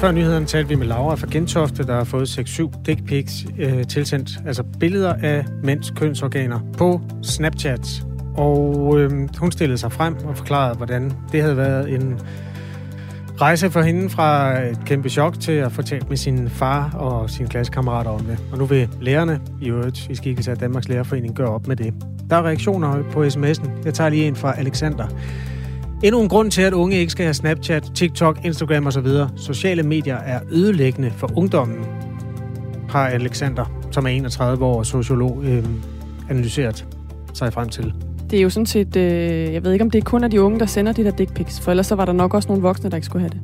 Før nyhederne talte vi med Laura fra Gentofte, der har fået 6-7 dick pics øh, tilsendt, altså billeder af mænds kønsorganer på Snapchat. Og øh, hun stillede sig frem og forklarede, hvordan det havde været en rejse for hende fra et kæmpe chok til at få talt med sin far og sine klassekammerater om det. Og nu vil lærerne, i øvrigt i skikkelse af Danmarks Lærerforening, gøre op med det. Der er reaktioner på sms'en. Jeg tager lige en fra Alexander. Endnu en grund til, at unge ikke skal have Snapchat, TikTok, Instagram osv. Sociale medier er ødelæggende for ungdommen, har Alexander, som er 31 år og sociolog, øh, analyseret sig frem til. Det er jo sådan set, øh, jeg ved ikke om det er kun af de unge, der sender de der dick pics, for ellers så var der nok også nogle voksne, der ikke skulle have det.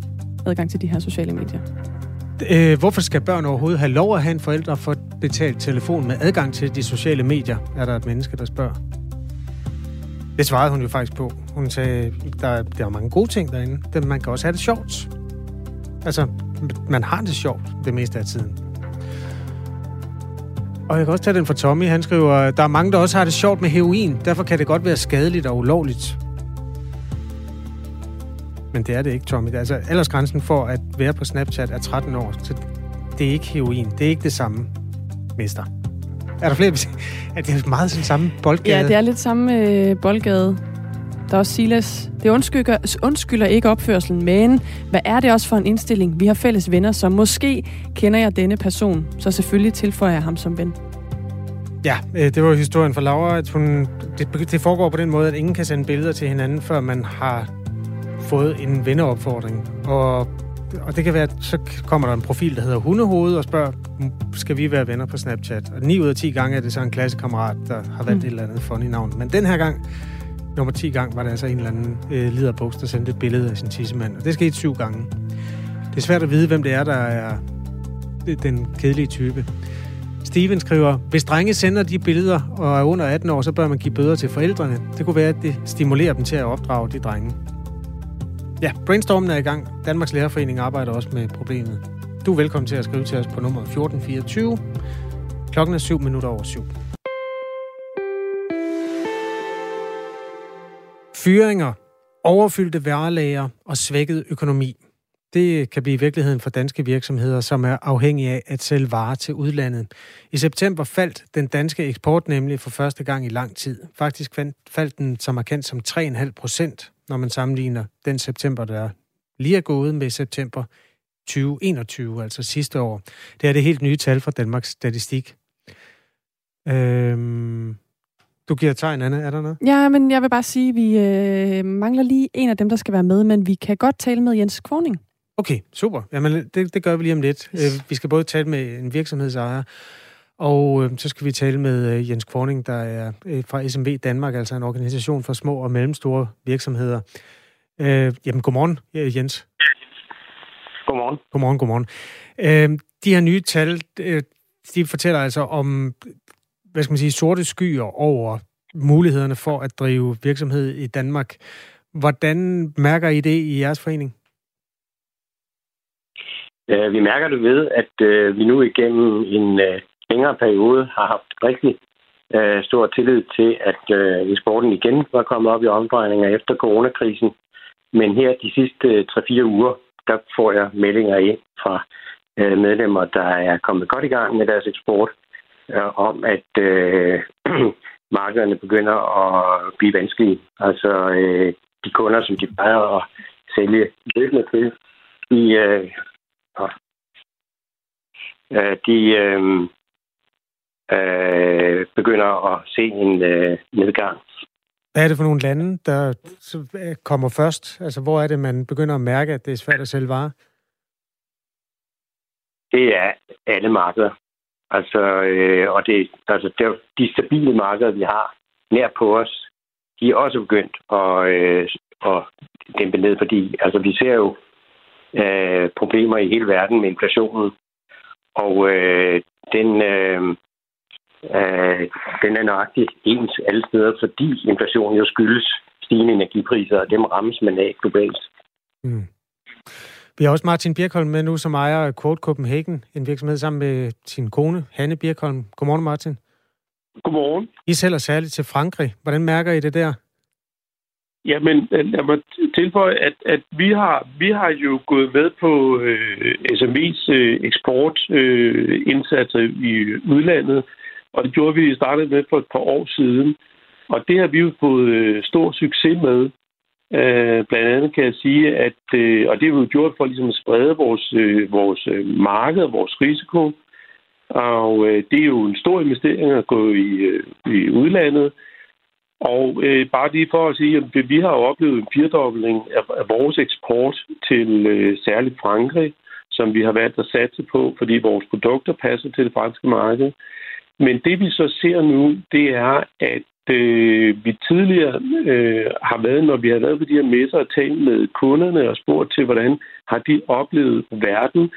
Adgang til de her sociale medier. Øh, hvorfor skal børn overhovedet have lov at have en forælder for betalt telefon med adgang til de sociale medier, er der et menneske, der spørger. Det svarede hun jo faktisk på. Hun sagde, der, der er mange gode ting derinde. Man kan også have det sjovt. Altså, man har det sjovt det meste af tiden. Og jeg kan også tage den fra Tommy. Han skriver, der er mange, der også har det sjovt med heroin. Derfor kan det godt være skadeligt og ulovligt. Men det er det ikke, Tommy. Altså, aldersgrænsen for at være på Snapchat er 13 år. Så det er ikke heroin. Det er ikke det samme, mester. Er der flere? Er det meget sådan samme boldgade? Ja, det er lidt samme øh, boldgade. Der er også Silas. Det undskylder, undskylder ikke opførselen, men hvad er det også for en indstilling? Vi har fælles venner, så måske kender jeg denne person, så selvfølgelig tilføjer jeg ham som ven. Ja, øh, det var historien for Laura, at hun, det, det foregår på den måde, at ingen kan sende billeder til hinanden, før man har fået en venneopfordring. Og, og det kan være, at så kommer der en profil, der hedder Hundehoved, og spørger, skal vi være venner på Snapchat? Og 9 ud af 10 gange er det så en klassekammerat, der har valgt mm. et eller andet funny navn. Men den her gang, nummer 10 gang, var det altså en eller anden øh, liderbuks, der sendte et billede af sin tissemand. Og det skete syv gange. Det er svært at vide, hvem det er, der er den kedelige type. Steven skriver, hvis drenge sender de billeder og er under 18 år, så bør man give bøder til forældrene. Det kunne være, at det stimulerer dem til at opdrage de drenge. Ja, brainstormen er i gang. Danmarks Lærerforening arbejder også med problemet. Du er velkommen til at skrive til os på nummer 1424. Klokken er 7 minutter over 7. Fyringer, overfyldte værelager og svækket økonomi. Det kan blive virkeligheden for danske virksomheder, som er afhængige af at sælge varer til udlandet. I september faldt den danske eksport nemlig for første gang i lang tid. Faktisk faldt den som markant som 3,5 procent, når man sammenligner den september, der lige er gået med september 2021, altså sidste år. Det er det helt nye tal fra Danmarks Statistik. Øhm, du giver tegn, Anna. Er der noget? Ja, men jeg vil bare sige, at vi øh, mangler lige en af dem, der skal være med, men vi kan godt tale med Jens Kvorning. Okay, super. Jamen, det, det gør vi lige om lidt. Yes. Øh, vi skal både tale med en virksomhedsejer, og øh, så skal vi tale med øh, Jens Kvorning, der er øh, fra SMV Danmark, altså en organisation for små og mellemstore virksomheder. Øh, jamen, godmorgen, Jens. Godmorgen. Godmorgen, godmorgen. Øh, de her nye tal, øh, de fortæller altså om, hvad skal man sige, sorte skyer over mulighederne for at drive virksomhed i Danmark. Hvordan mærker I det i jeres forening? Vi mærker det ved, at øh, vi nu igennem en øh, længere periode har haft rigtig øh, stor tillid til, at øh, eksporten igen var kommet op i omdrejninger efter coronakrisen. Men her de sidste øh, 3-4 uger, der får jeg meldinger ind fra øh, medlemmer, der er kommet godt i gang med deres eksport, øh, om at øh, markederne begynder at blive vanskelige. Altså øh, de kunder, som de plejer at sælge løbende til, de, øh, øh, de øh, øh, begynder at se en øh, nedgang. Hvad er det for nogle lande, der kommer først? Altså, hvor er det, man begynder at mærke, at det er svært at sælge varer? Det er alle markeder. Altså, øh, og det, altså, det, de stabile markeder, vi har nær på os, de er også begyndt at, øh, at dæmpe ned, fordi altså, vi ser jo øh, problemer i hele verden med inflationen. Og øh, den, øh, øh, den er nøjagtigt ens alle steder, fordi inflationen jo skyldes stigende energipriser, og dem rammes man af globalt. Mm. Vi har også Martin Birkholm med nu, som ejer Quote Copenhagen, en virksomhed sammen med sin kone, Hanne Birkholm. Godmorgen, Martin. Godmorgen. I sælger særligt til Frankrig. Hvordan mærker I det der? Jamen, lad mig tilføje, at, at vi, har, vi har jo gået med på øh, SME's øh, eksportindsatser øh, i udlandet, og det gjorde vi i startet med for et par år siden. Og det har vi jo fået øh, stor succes med. Øh, blandt andet kan jeg sige, at, øh, og det har vi jo gjort for ligesom at sprede vores, øh, vores øh, marked og vores risiko. Og øh, det er jo en stor investering at gå i, øh, i udlandet. Og øh, bare lige for at sige, at vi har jo oplevet en firedobling af, af vores eksport til øh, særligt Frankrig, som vi har valgt at satse på, fordi vores produkter passer til det franske marked. Men det vi så ser nu, det er, at øh, vi tidligere øh, har været, når vi har været på de her messer og talt med kunderne og spurgt til, hvordan har de oplevet verden,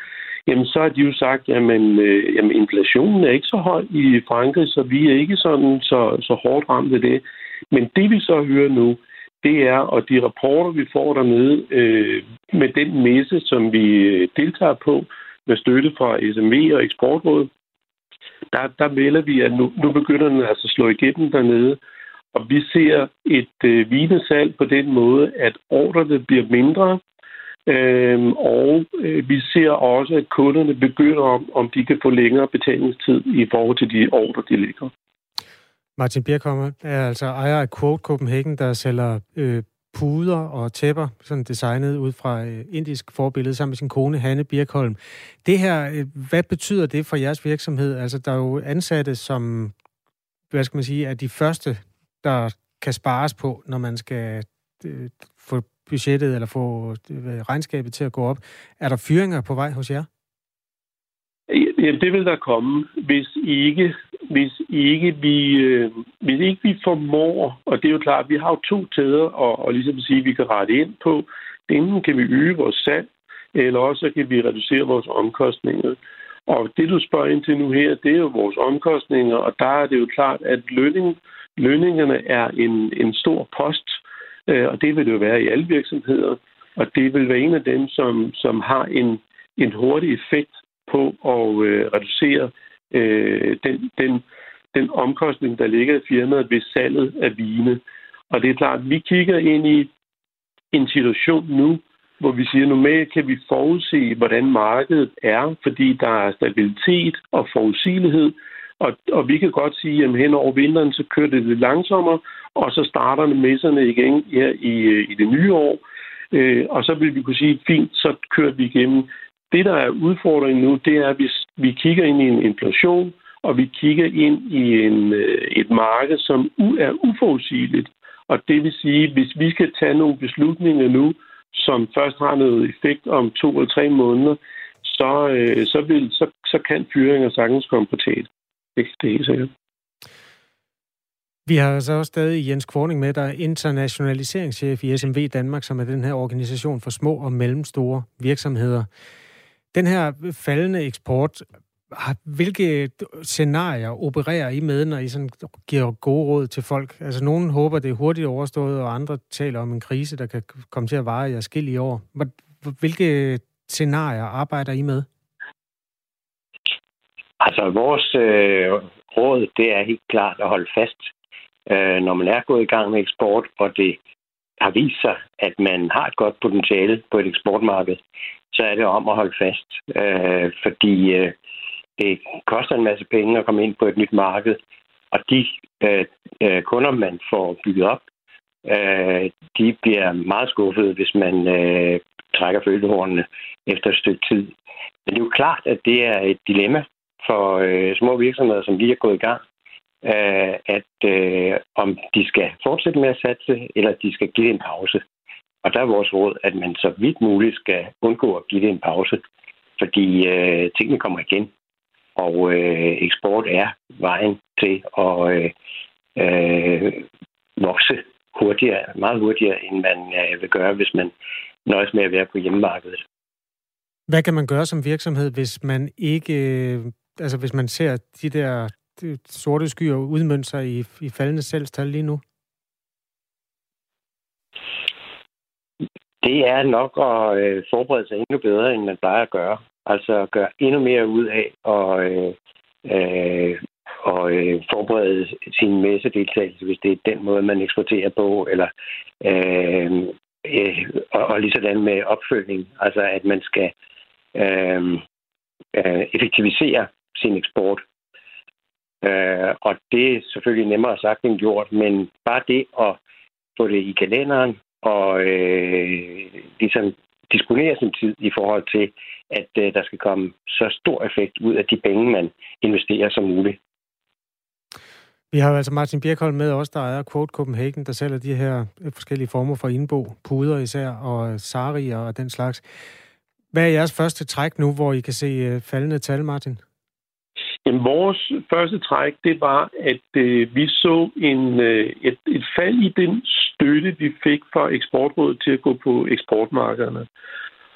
jamen så har de jo sagt, jamen, øh, jamen inflationen er ikke så høj i Frankrig, så vi er ikke sådan så, så hårdt ramt af det. Men det vi så hører nu, det er, og de rapporter, vi får dernede øh, med den messe, som vi øh, deltager på, med støtte fra SMV og Eksportrådet, der, der melder vi, at nu, nu begynder den altså at slå igennem dernede. Og vi ser et øh, vinesalg på den måde, at ordrene bliver mindre, Øhm, og øh, vi ser også, at kunderne begynder om, om de kan få længere betalingstid i forhold til de ordre, de ligger. Martin Birkommer er altså ejer af Quote Copenhagen, der sælger øh, puder og tæpper, sådan designet ud fra øh, indisk forbillede, sammen med sin kone Hanne Birkholm. Det her, øh, hvad betyder det for jeres virksomhed? Altså, der er jo ansatte, som, hvad skal man sige, er de første, der kan spares på, når man skal øh, få budgettet eller få øh, regnskabet til at gå op. Er der fyringer på vej hos jer? Ja, det vil der komme, hvis ikke, hvis ikke vi, øh, hvis ikke vi formår, og det er jo klart, vi har jo to tæder og, og ligesom sige, at vi kan rette ind på. Enten kan vi øge vores salg, eller også kan vi reducere vores omkostninger. Og det, du spørger ind til nu her, det er jo vores omkostninger, og der er det jo klart, at lønning, lønningerne er en, en stor post, øh, og det vil det jo være i alle virksomheder, og det vil være en af dem, som, som har en, en hurtig effekt på at øh, reducere øh, den, den, den omkostning, der ligger i firmaet ved salget af vine. Og det er klart, at vi kigger ind i en situation nu, hvor vi siger, at normalt kan vi forudse, hvordan markedet er, fordi der er stabilitet og forudsigelighed, og, og vi kan godt sige, at hen over vinteren, så kører det lidt langsommere, og så starter messerne igen her i, øh, i det nye år. Øh, og så vil vi kunne sige, fint, så kører vi igennem det, der er udfordringen nu, det er, at vi, vi kigger ind i en inflation, og vi kigger ind i en, øh, et marked, som er uforudsigeligt. Og det vil sige, hvis vi skal tage nogle beslutninger nu, som først har noget effekt om to eller tre måneder, så, øh, så, vil, så, så kan fyringer sagtens komme på tæt. Det, det er helt sikkert. Vi har altså også stadig Jens Kvorning med, der er internationaliseringschef i SMV Danmark, som er den her organisation for små og mellemstore virksomheder. Den her faldende eksport, hvilke scenarier opererer I med, når I sådan giver gode råd til folk? Altså, nogen håber, det er hurtigt overstået, og andre taler om en krise, der kan komme til at vare i forskellige år. Hvilke scenarier arbejder I med? Altså, vores øh, råd, det er helt klart at holde fast, øh, når man er gået i gang med eksport, og det har vist sig, at man har et godt potentiale på et eksportmarked, så er det om at holde fast. Øh, fordi øh, det koster en masse penge at komme ind på et nyt marked, og de øh, øh, kunder, man får bygget op, øh, de bliver meget skuffede, hvis man øh, trækker følehornene efter et stykke tid. Men det er jo klart, at det er et dilemma for øh, små virksomheder, som lige er gået i gang, øh, at øh, om de skal fortsætte med at satse, eller de skal give en pause. Og der er vores råd, at man så vidt muligt skal undgå at give det en pause, fordi øh, tingene kommer igen. Og øh, eksport er vejen til at øh, øh, vokse hurtigere, meget hurtigere, end man øh, vil gøre, hvis man nøjes med at være på hjemmemarkedet. Hvad kan man gøre som virksomhed, hvis man ikke, øh, altså hvis man ser de der sorte skyer udmønte sig i, i faldende salgstal lige nu? Det er nok at øh, forberede sig endnu bedre, end man plejer at gøre. Altså gøre endnu mere ud af at, øh, øh, at øh, forberede sin messedeltagelse, hvis det er den måde, man eksporterer på, eller øh, øh, og, og lige sådan med opfølgning, altså at man skal øh, øh, effektivisere sin eksport. Øh, og det er selvfølgelig nemmere sagt end gjort, men bare det at få det i kalenderen og øh, ligesom disponere sin tid i forhold til, at øh, der skal komme så stor effekt ud af de penge, man investerer som muligt. Vi har altså Martin Birkholm med os, der ejer Quote Copenhagen, der sælger de her øh, forskellige former for indbo, puder især, og øh, sarier og den slags. Hvad er jeres første træk nu, hvor I kan se øh, faldende tal, Martin? Jamen, vores første træk, det var, at øh, vi så en, øh, et, et fald i den støtte, vi fik fra eksportrådet til at gå på eksportmarkederne.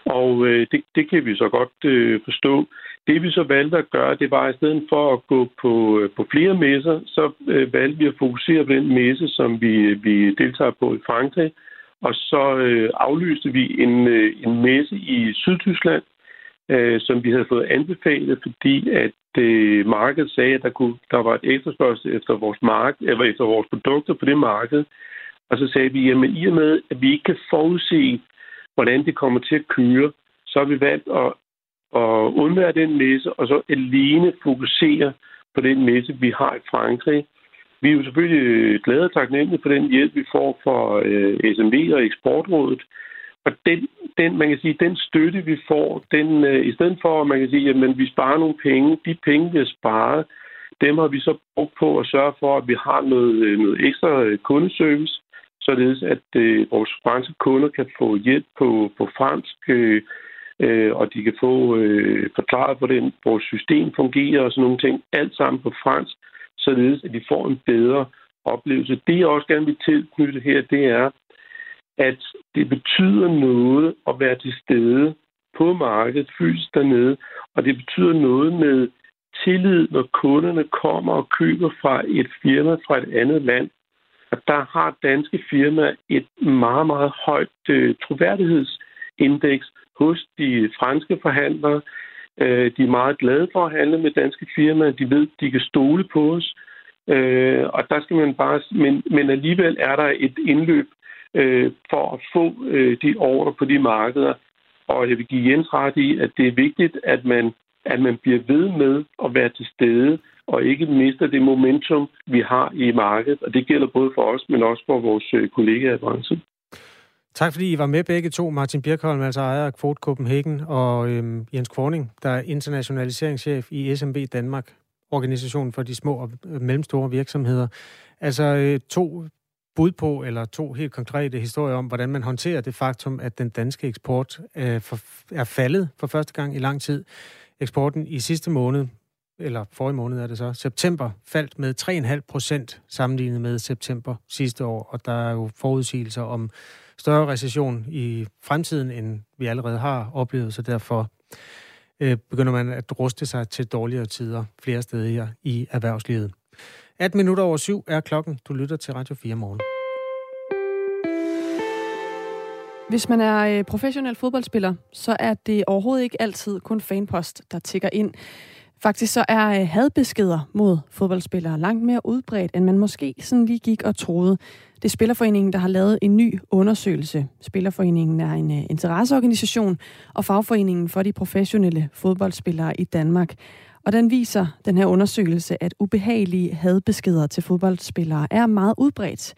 Og øh, det, det kan vi så godt øh, forstå. Det vi så valgte at gøre, det var i stedet for at gå på, øh, på flere messer, så øh, valgte vi at fokusere på den messe, som vi, øh, vi deltager på i Frankrig. Og så øh, aflyste vi en, øh, en messe i Sydtyskland, øh, som vi havde fået anbefalet, fordi at øh, markedet sagde, at der, kunne, der var et efterspørgsel efter vores, mark, eller efter vores produkter på det marked. Og så sagde vi, at i og med, at vi ikke kan forudse, hvordan det kommer til at køre, så har vi valgt at, at undvære den messe, og så alene fokusere på den messe, vi har i Frankrig. Vi er jo selvfølgelig glade og taknemmelige for den hjælp, vi får fra øh, SMV og Eksportrådet, og den, den, man kan sige, den støtte, vi får, den, øh, i stedet for, at man kan sige, at vi sparer nogle penge, de penge, vi har sparet, dem har vi så brugt på at sørge for, at vi har noget, øh, noget ekstra øh, kundeservice, således at øh, vores franske kunder kan få hjælp på, på fransk, øh, øh, og de kan få øh, forklaret, hvordan vores system fungerer og sådan nogle ting, alt sammen på fransk, således at de får en bedre oplevelse. Det, jeg også gerne vil tilknytte her, det er, at det betyder noget at være til stede på markedet fysisk dernede, og det betyder noget med tillid, når kunderne kommer og køber fra et firma fra et andet land. Og der har danske firmaer et meget, meget højt øh, troværdighedsindeks hos de franske forhandlere. Øh, de er meget glade for at handle med danske firmaer. De ved, de kan stole på os. Øh, og der skal man bare... Men, men alligevel er der et indløb øh, for at få øh, de ordre på de markeder. Og jeg vil give Jens ret i, at det er vigtigt, at man, at man bliver ved med at være til stede og ikke mister det momentum, vi har i markedet. Og det gælder både for os, men også for vores øh, kollegaer i branchen. Tak fordi I var med begge to. Martin Birkholm, altså ejer af Quote Copenhagen, og øhm, Jens Kvorning, der er internationaliseringschef i SMB Danmark, organisationen for de små og øh, mellemstore virksomheder. Altså øh, to bud på, eller to helt konkrete historier om, hvordan man håndterer det faktum, at den danske eksport øh, for, er faldet for første gang i lang tid. Eksporten i sidste måned, eller forrige måned er det så, september, faldt med 3,5 procent sammenlignet med september sidste år, og der er jo forudsigelser om større recession i fremtiden, end vi allerede har oplevet, så derfor øh, begynder man at ruste sig til dårligere tider flere steder i erhvervslivet. 18 minutter over syv er klokken. Du lytter til Radio 4 morgen. Hvis man er øh, professionel fodboldspiller, så er det overhovedet ikke altid kun fanpost, der tigger ind. Faktisk så er øh, hadbeskeder mod fodboldspillere langt mere udbredt, end man måske sådan lige gik og troede. Det er Spillerforeningen, der har lavet en ny undersøgelse. Spillerforeningen er en øh, interesseorganisation og fagforeningen for de professionelle fodboldspillere i Danmark. Og den viser, den her undersøgelse, at ubehagelige hadbeskeder til fodboldspillere er meget udbredt.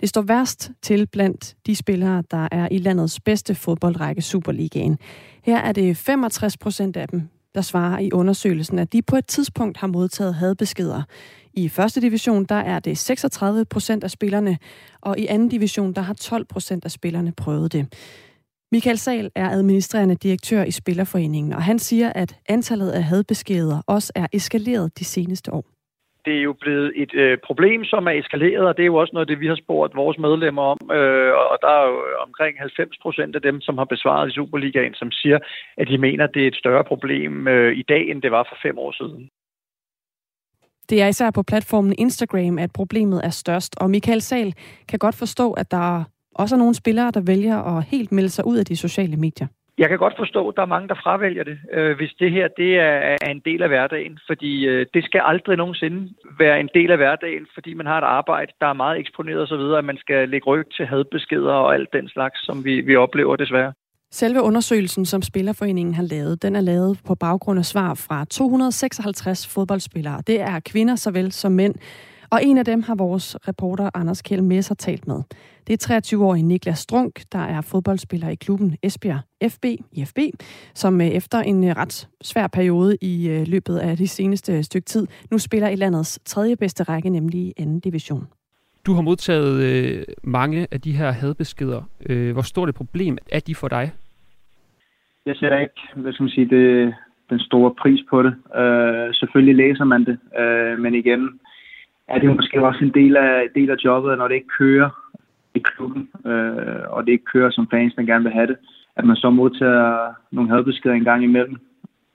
Det står værst til blandt de spillere, der er i landets bedste fodboldrække Superligaen. Her er det 65 procent af dem, der svarer i undersøgelsen, at de på et tidspunkt har modtaget hadbeskeder. I første division, der er det 36 procent af spillerne, og i anden division, der har 12 procent af spillerne prøvet det. Michael Sal er administrerende direktør i Spillerforeningen, og han siger, at antallet af hadbeskeder også er eskaleret de seneste år. Det er jo blevet et øh, problem, som er eskaleret, og det er jo også noget det, vi har spurgt vores medlemmer om. Øh, og der er jo omkring 90 procent af dem, som har besvaret i Superligaen, som siger, at de mener, at det er et større problem øh, i dag, end det var for fem år siden. Det er især på platformen Instagram, at problemet er størst, og Michael Sal kan godt forstå, at der også er nogle spillere, der vælger at helt melde sig ud af de sociale medier. Jeg kan godt forstå, at der er mange, der fravælger det, øh, hvis det her det er, er en del af hverdagen. Fordi øh, det skal aldrig nogensinde være en del af hverdagen, fordi man har et arbejde, der er meget eksponeret osv., at man skal lægge ryg til hadbeskeder og alt den slags, som vi, vi oplever desværre. Selve undersøgelsen, som Spillerforeningen har lavet, den er lavet på baggrund af svar fra 256 fodboldspillere. Det er kvinder såvel som mænd. Og en af dem har vores reporter Anders Kjeld Messer talt med. Det er 23-årige Niklas Strunk, der er fodboldspiller i klubben Esbjerg FB, IFB, som øh, efter en øh, ret svær periode i øh, løbet af de seneste stykke tid, nu spiller i landets tredje bedste række, nemlig i anden division. Du har modtaget øh, mange af de her hadbeskeder. Øh, hvor stort et problem er de for dig? Jeg ser ikke, hvad skal man sige, det, den store pris på det. Øh, selvfølgelig læser man det, øh, men igen ja, det måske også en del af, del af jobbet, når det ikke kører i klubben, øh, og det ikke kører som fansene gerne vil have det, at man så modtager nogle hadbeskeder en gang imellem.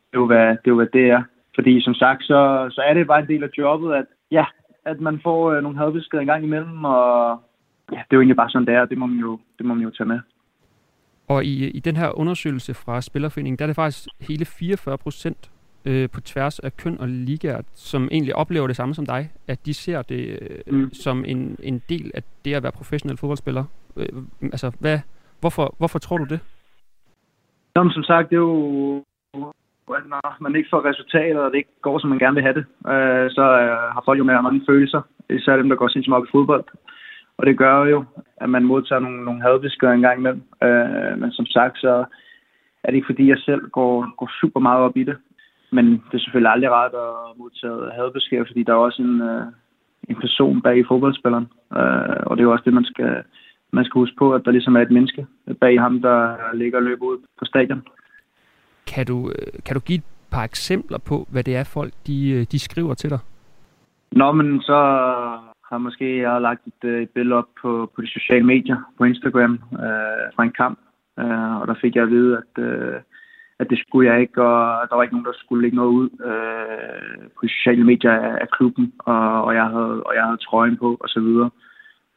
Det er jo, hvad det, er jo, hvad det er. Fordi som sagt, så, så er det bare en del af jobbet, at ja, at man får øh, nogle hadbeskeder en gang imellem, og ja, det er jo egentlig bare sådan, det er, det må man jo, det må man jo tage med. Og i, i den her undersøgelse fra Spillerforeningen, der er det faktisk hele 44 procent øh, på tværs af køn og ligaer, som egentlig oplever det samme som dig, at de ser det øh, mm. som en, en del af det at være professionel fodboldspiller. Øh, altså, hvad, hvorfor, hvorfor tror du det? Jamen, som sagt, det er jo når man ikke får resultater, og det ikke går, som man gerne vil have det, øh, så øh, har folk jo mere mange følelser, især dem, der går sindssygt meget op i fodbold. Og det gør jo, at man modtager nogle, nogle hadbeskeder en gang imellem. Øh, men som sagt, så er det ikke fordi, jeg selv går, går super meget op i det. Men det er selvfølgelig aldrig rart at modtage hadbeskeder, fordi der er også en, øh, en person bag i fodboldspilleren. Øh, og det er jo også det, man skal, man skal huske på, at der ligesom er et menneske bag ham, der ligger og løber ud på stadion. Kan du, øh, kan du give et par eksempler på, hvad det er folk, de, øh, de skriver til dig? Nå, men så har måske jeg lagt et, øh, et billede op på, på de sociale medier, på Instagram, øh, fra en kamp. Øh, og der fik jeg at vide, at, øh, at det skulle jeg ikke, og der var ikke nogen, der skulle lægge noget ud øh, på sociale medier af, af klubben, og, og, jeg havde, og jeg havde trøjen på, og så videre.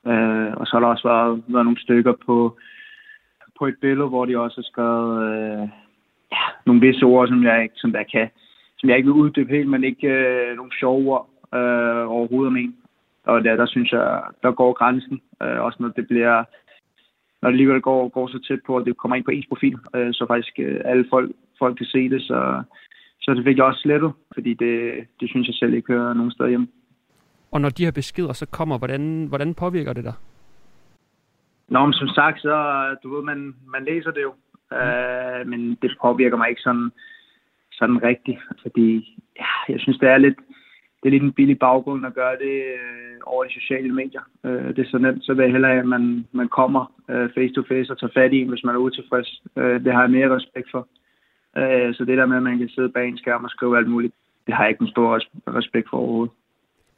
Øh, og så har der også været, været nogle stykker på, på et billede, hvor de også har skrevet øh, ja, nogle visse ord, som jeg ikke, som jeg kan, som jeg ikke vil uddybe helt, men ikke øh, nogle sjove ord øh, overhovedet om en. Og der, der synes jeg, der går grænsen, øh, også når det bliver, når det alligevel går, går så tæt på, at det kommer ind på ens profil, øh, så faktisk øh, alle folk, folk kan se det, så, så det fik jeg også slettet, fordi det, det synes jeg selv ikke hører nogen steder hjemme. Og når de her beskeder så kommer, hvordan, hvordan påvirker det dig? Nå, men som sagt, så du ved, man, man læser det jo, Øh, men det påvirker mig ikke sådan, sådan rigtigt, fordi ja, jeg synes, det er lidt, det er lidt en billig baggrund at gøre det øh, over i sociale medier. Øh, det er så nemt, så vil jeg hellere, at man, man kommer øh, face to face og tager fat i en, hvis man er utilfreds. Øh, det har jeg mere respekt for. Øh, så det der med, at man kan sidde bag en skærm og skrive alt muligt, det har jeg ikke en stor respekt for overhovedet.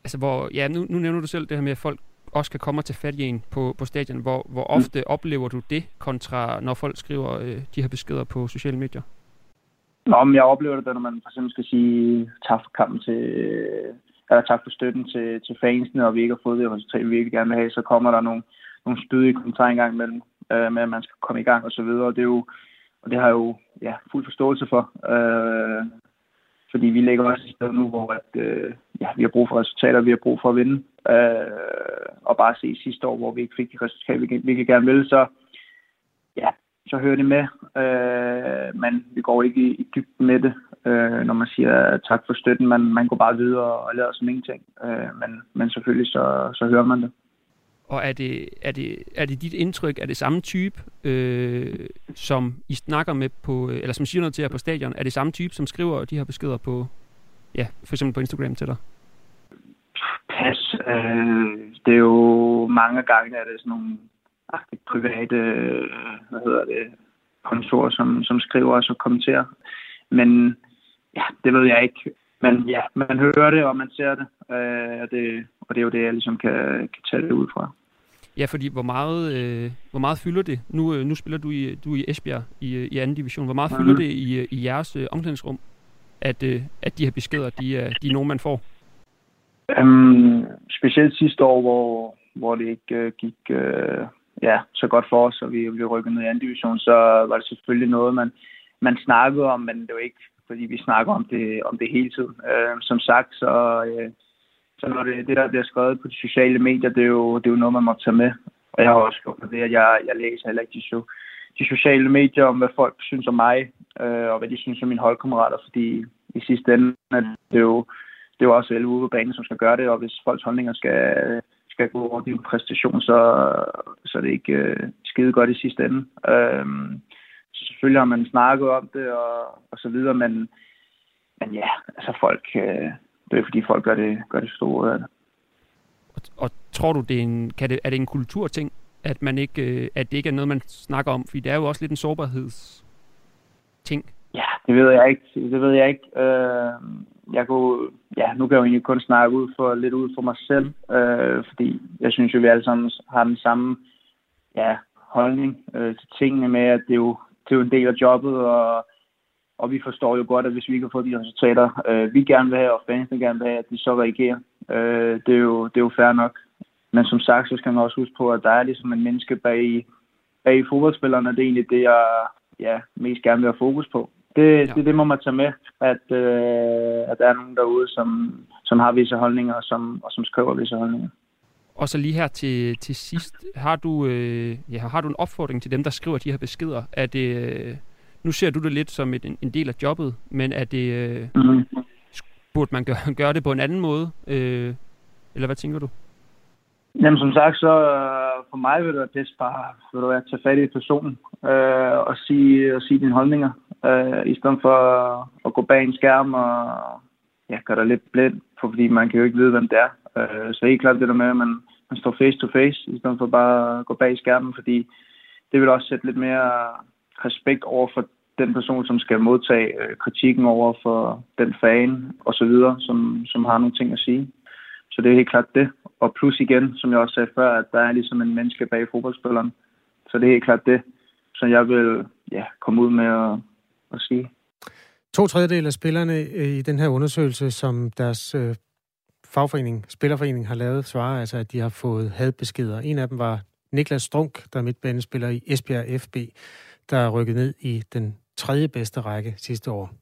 Altså, hvor, ja, nu, nu nævner du selv det her med, at folk også kan komme og tage fat i en på, på stadion. Hvor, hvor ofte mm. oplever du det, kontra når folk skriver øh, de her beskeder på sociale medier? Nå, men jeg oplever det, når man for eksempel skal sige tak for kampen til, eller tak for støtten til, til fansene, og vi ikke har fået det resultat, vi virkelig gerne vil have, så kommer der nogle, nogle spydige kommentarer engang imellem, øh, med at man skal komme i gang og så videre. Og det er jo, og det har jeg jo ja, fuld forståelse for. Øh, fordi vi ligger også i sted nu, hvor at, øh, ja, vi har brug for resultater, vi har brug for at vinde. Øh, og bare se sidste år, hvor vi ikke fik de resultater, vi, vi gerne ville, så så hører det med. Øh, men vi går ikke i, i dybden med det, øh, når man siger tak for støtten. Man, man går bare videre og lader som ingenting. Øh, men, men selvfølgelig så, så hører man det. Og er det, er det, er det dit indtryk, er det samme type, øh, som I snakker med på, eller som siger noget til jer på stadion, er det samme type, som skriver de her beskeder på, ja, for eksempel på Instagram til dig? Pas. Øh, det er jo mange gange, at det sådan nogle private, hvad hedder det, kontorer, som, som skriver og så kommenterer. Men ja, det ved jeg ikke. Men ja, man hører det, og man ser det. Øh, og det, og det er jo det, jeg ligesom kan, kan tage det ud fra. Ja, fordi hvor meget, øh, hvor meget fylder det? Nu, øh, nu spiller du i, du i Esbjerg i, øh, i anden division. Hvor meget mm-hmm. fylder det i, øh, i jeres øh, omklædningsrum, at, øh, at de her beskeder, de er, de er nogen, man får? Um, specielt sidste år, hvor, hvor det ikke øh, gik, øh, ja, så godt for os, og vi blev rykket ned i anden division, så var det selvfølgelig noget, man, man snakkede om, men det var ikke, fordi vi snakker om det, om det hele tiden. Øh, som sagt, så, øh, så når det, det, der bliver skrevet på de sociale medier, det er jo, det er jo noget, man må tage med. Og jeg har også gjort det, at jeg, jeg læser heller ikke de, so, de sociale medier om, hvad folk synes om mig, øh, og hvad de synes om mine holdkammerater, fordi i sidste ende er det jo, det er jo også alle ude på banen, som skal gøre det, og hvis folks holdninger skal, skal gå over din præstation, så, så er det ikke øh, skide godt i sidste ende. Øh, så selvfølgelig har man snakket om det, og, og så videre, men, men ja, altså folk, øh, det er fordi folk gør det, gør det store af det. Og, og tror du, det er, en, kan det, er det en kulturting, at, man ikke, øh, at det ikke er noget, man snakker om? Fordi det er jo også lidt en sårbarhedsting. Ja, det ved jeg ikke. Det ved jeg ikke. Øh, jeg kunne, ja, nu kan jeg jo egentlig kun snakke ud for, lidt ud for mig selv, øh, fordi jeg synes jo, vi alle sammen har den samme ja, holdning øh, til tingene med, at det er, jo, det er jo en del af jobbet, og, og vi forstår jo godt, at hvis vi ikke har fået de resultater, øh, vi gerne vil have, og fansene gerne vil have, at de så reagerer. Øh, det, er jo, det er jo fair nok. Men som sagt, så skal man også huske på, at der er ligesom en menneske bag, bag fodboldspillerne, og det er egentlig det, jeg ja, mest gerne vil have fokus på. Det, ja. det, det må man tage med, at, øh, at der er nogen derude, som, som har visse holdninger, og som, og som skriver visse holdninger. Og så lige her til, til sidst, har du, øh, ja, har du en opfordring til dem, der skriver de her beskeder? Er det, øh, nu ser du det lidt som et, en del af jobbet, men er det, øh, mm. burde man gøre, gøre det på en anden måde? Øh, eller hvad tænker du? Jamen som sagt, så for mig vil det være bedst bare vil du være, at tage fat i personen øh, og, sige, og sige dine holdninger, øh, i stedet for at gå bag en skærm og ja, gøre dig lidt blind, for, fordi man kan jo ikke vide, hvem det er. Øh, så helt klart det der med, at man, man står face to face, i stedet for bare at gå bag skærmen, fordi det vil også sætte lidt mere respekt over for den person, som skal modtage øh, kritikken over for den fan og så videre, som, som har nogle ting at sige. Så det er helt klart det. Og plus igen, som jeg også sagde før, at der er ligesom en menneske bag fodboldspilleren. Så det er helt klart det, som jeg vil ja, komme ud med at, at sige. To tredjedel af spillerne i den her undersøgelse, som deres øh, fagforening, Spillerforening, har lavet, svarer altså, at de har fået hadbeskeder. En af dem var Niklas Strunk, der er midtbanespiller i Esbjerg FB, der er rykket ned i den tredje bedste række sidste år.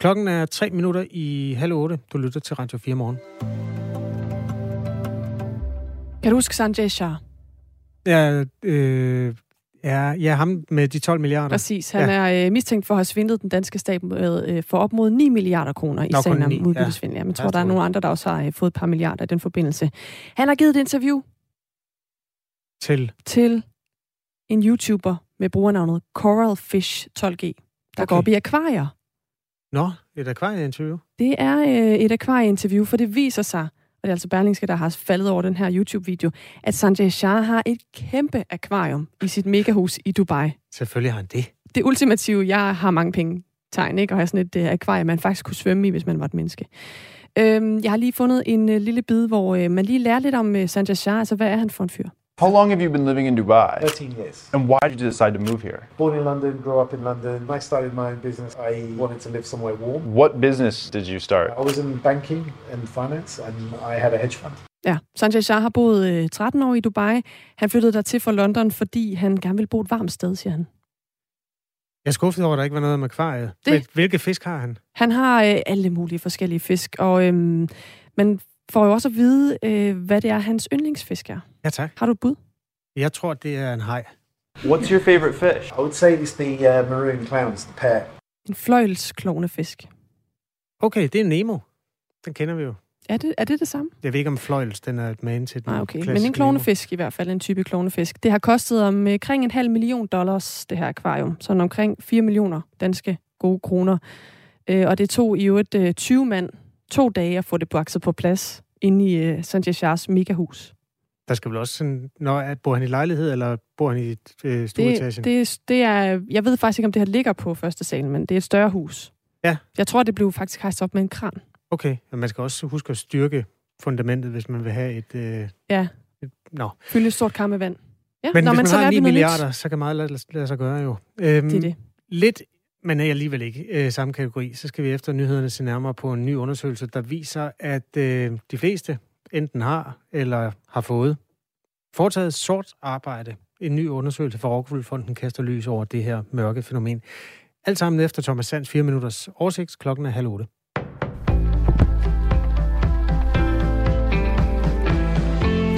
Klokken er tre minutter i halv otte. Du lytter til Radio 4 morgen. Kan du huske Sanjay Shah? Ja, øh, ja, ja, ham med de 12 milliarder. Præcis. Han ja. er øh, mistænkt for at have svindlet den danske stat med, øh, for op mod 9 milliarder kroner i sagen om udbyttesvindel. Ja. Jeg tror, der er nogle andre, der også har øh, fået et par milliarder i den forbindelse. Han har givet et interview til, til en YouTuber med brugernavnet Coral Fish 12G, der okay. går op i akvarier. Nå, et akvarieinterview? Det er øh, et akvarieinterview, for det viser sig, det er altså Berlingske, der har faldet over den her YouTube-video, at Sanjay Shah har et kæmpe akvarium i sit megahus i Dubai. Selvfølgelig har han det. Det ultimative, jeg har mange penge tegn, ikke? Og har sådan et uh, akvarium, man faktisk kunne svømme i, hvis man var et menneske. Øhm, jeg har lige fundet en uh, lille bid, hvor uh, man lige lærer lidt om uh, Sanjay Shah. Altså, hvad er han for en fyr? How long have you been living in Dubai? 13 years. And why did you decide to move here? Born in London, grew up in London. I started my own business. I wanted to live somewhere warm. What business did you start? I was in banking and finance, and I had a hedge fund. Ja, Sanjay Shah har boet øh, 13 år i Dubai. Han flyttede der til fra London, fordi han gerne ville bo et varmt sted, siger han. Jeg er skuffet over, at der ikke var noget med akvariet. Det... Hvilke fisk har han? Han har øh, alle mulige forskellige fisk, og øhm, man får jo også at vide, øh, hvad det er, hans yndlingsfisk er. Ja, tak. Har du et bud? Jeg tror, det er en haj. What's your favorite fish? I would say it's the uh, maroon clowns, the pair. En fløjelsklovnefisk. Okay, det er Nemo. Den kender vi jo. Er det, er det det samme? Jeg ved ikke, om fløjels den er et man til den ah, okay. Men en klovnefisk i hvert fald, en type klovnefisk. Det har kostet omkring en halv million dollars, det her akvarium. Sådan omkring 4 millioner danske gode kroner. Øh, og det tog i øvrigt 20 øh, mand to dage at få det bakset på plads inde i uh, Sanjay Shahs megahus. Der skal vel også sådan... Når, bor han i lejlighed, eller bor han i øh, stueetagen? Det, det, det er... Jeg ved faktisk ikke, om det her ligger på første salen, men det er et større hus. Ja. Jeg tror, det blev faktisk hejst op med en kran. Okay, men man skal også huske at styrke fundamentet, hvis man vil have et... Øh, ja. Et, no. Fylde et stort kar med vand. Ja, men Nå, hvis man så har 9 milliarder, nyt. så kan meget lade, lade sig gøre jo. Øhm, det er det. Lidt, men er alligevel ikke øh, samme kategori. Så skal vi efter nyhederne se nærmere på en ny undersøgelse, der viser, at øh, de fleste enten har eller har fået foretaget sort arbejde. En ny undersøgelse fra Rockwool-fonden kaster lys over det her mørke fænomen. Alt sammen efter Thomas Sands 4 minutters oversigt. Klokken er halv otte.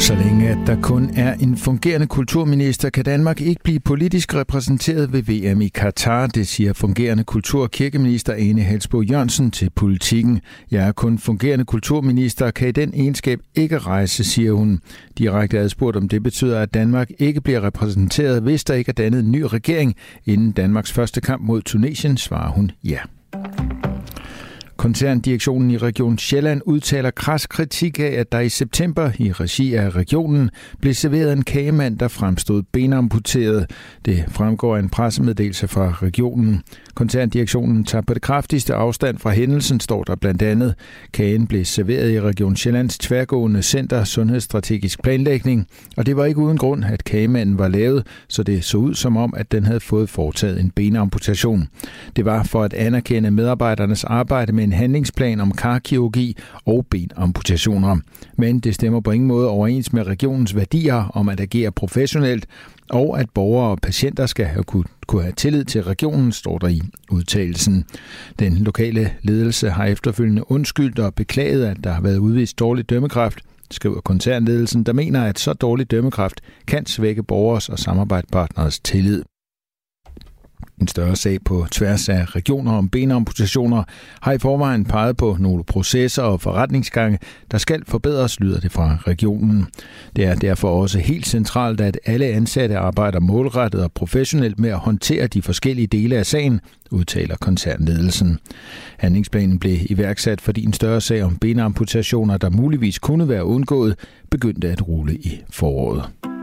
Så længe at der kun er en fungerende kulturminister, kan Danmark ikke blive politisk repræsenteret ved VM i Katar, det siger fungerende kultur- og kirkeminister Ane Helsbo Jørgensen til politikken. Jeg er kun fungerende kulturminister, kan i den egenskab ikke rejse, siger hun. Direkte adspurgt om det betyder, at Danmark ikke bliver repræsenteret, hvis der ikke er dannet en ny regering inden Danmarks første kamp mod Tunesien, svarer hun ja. Koncerndirektionen i Region Sjælland udtaler kras kritik af, at der i september i regi af regionen blev serveret en kagemand, der fremstod benamputeret. Det fremgår af en pressemeddelelse fra regionen. Koncerndirektionen tager på det kraftigste afstand fra hændelsen, står der blandt andet. Kagen blev serveret i Region Sjællands tværgående Center Sundhedsstrategisk Planlægning, og det var ikke uden grund, at kagemanden var lavet, så det så ud som om, at den havde fået foretaget en benamputation. Det var for at anerkende medarbejdernes arbejde med en handlingsplan om karkirurgi og benamputationer. Men det stemmer på ingen måde overens med regionens værdier om at agere professionelt, og at borgere og patienter skal have kunne, kunne have tillid til regionen, står der i udtalelsen. Den lokale ledelse har efterfølgende undskyldt og beklaget, at der har været udvist dårlig dømmekraft, skriver koncernledelsen, der mener, at så dårlig dømmekraft kan svække borgers og samarbejdspartners tillid. En større sag på tværs af regioner om benamputationer har i forvejen peget på nogle processer og forretningsgange, der skal forbedres, lyder det fra regionen. Det er derfor også helt centralt, at alle ansatte arbejder målrettet og professionelt med at håndtere de forskellige dele af sagen, udtaler koncernledelsen. Handlingsplanen blev iværksat, fordi en større sag om benamputationer, der muligvis kunne være undgået, begyndte at rulle i foråret.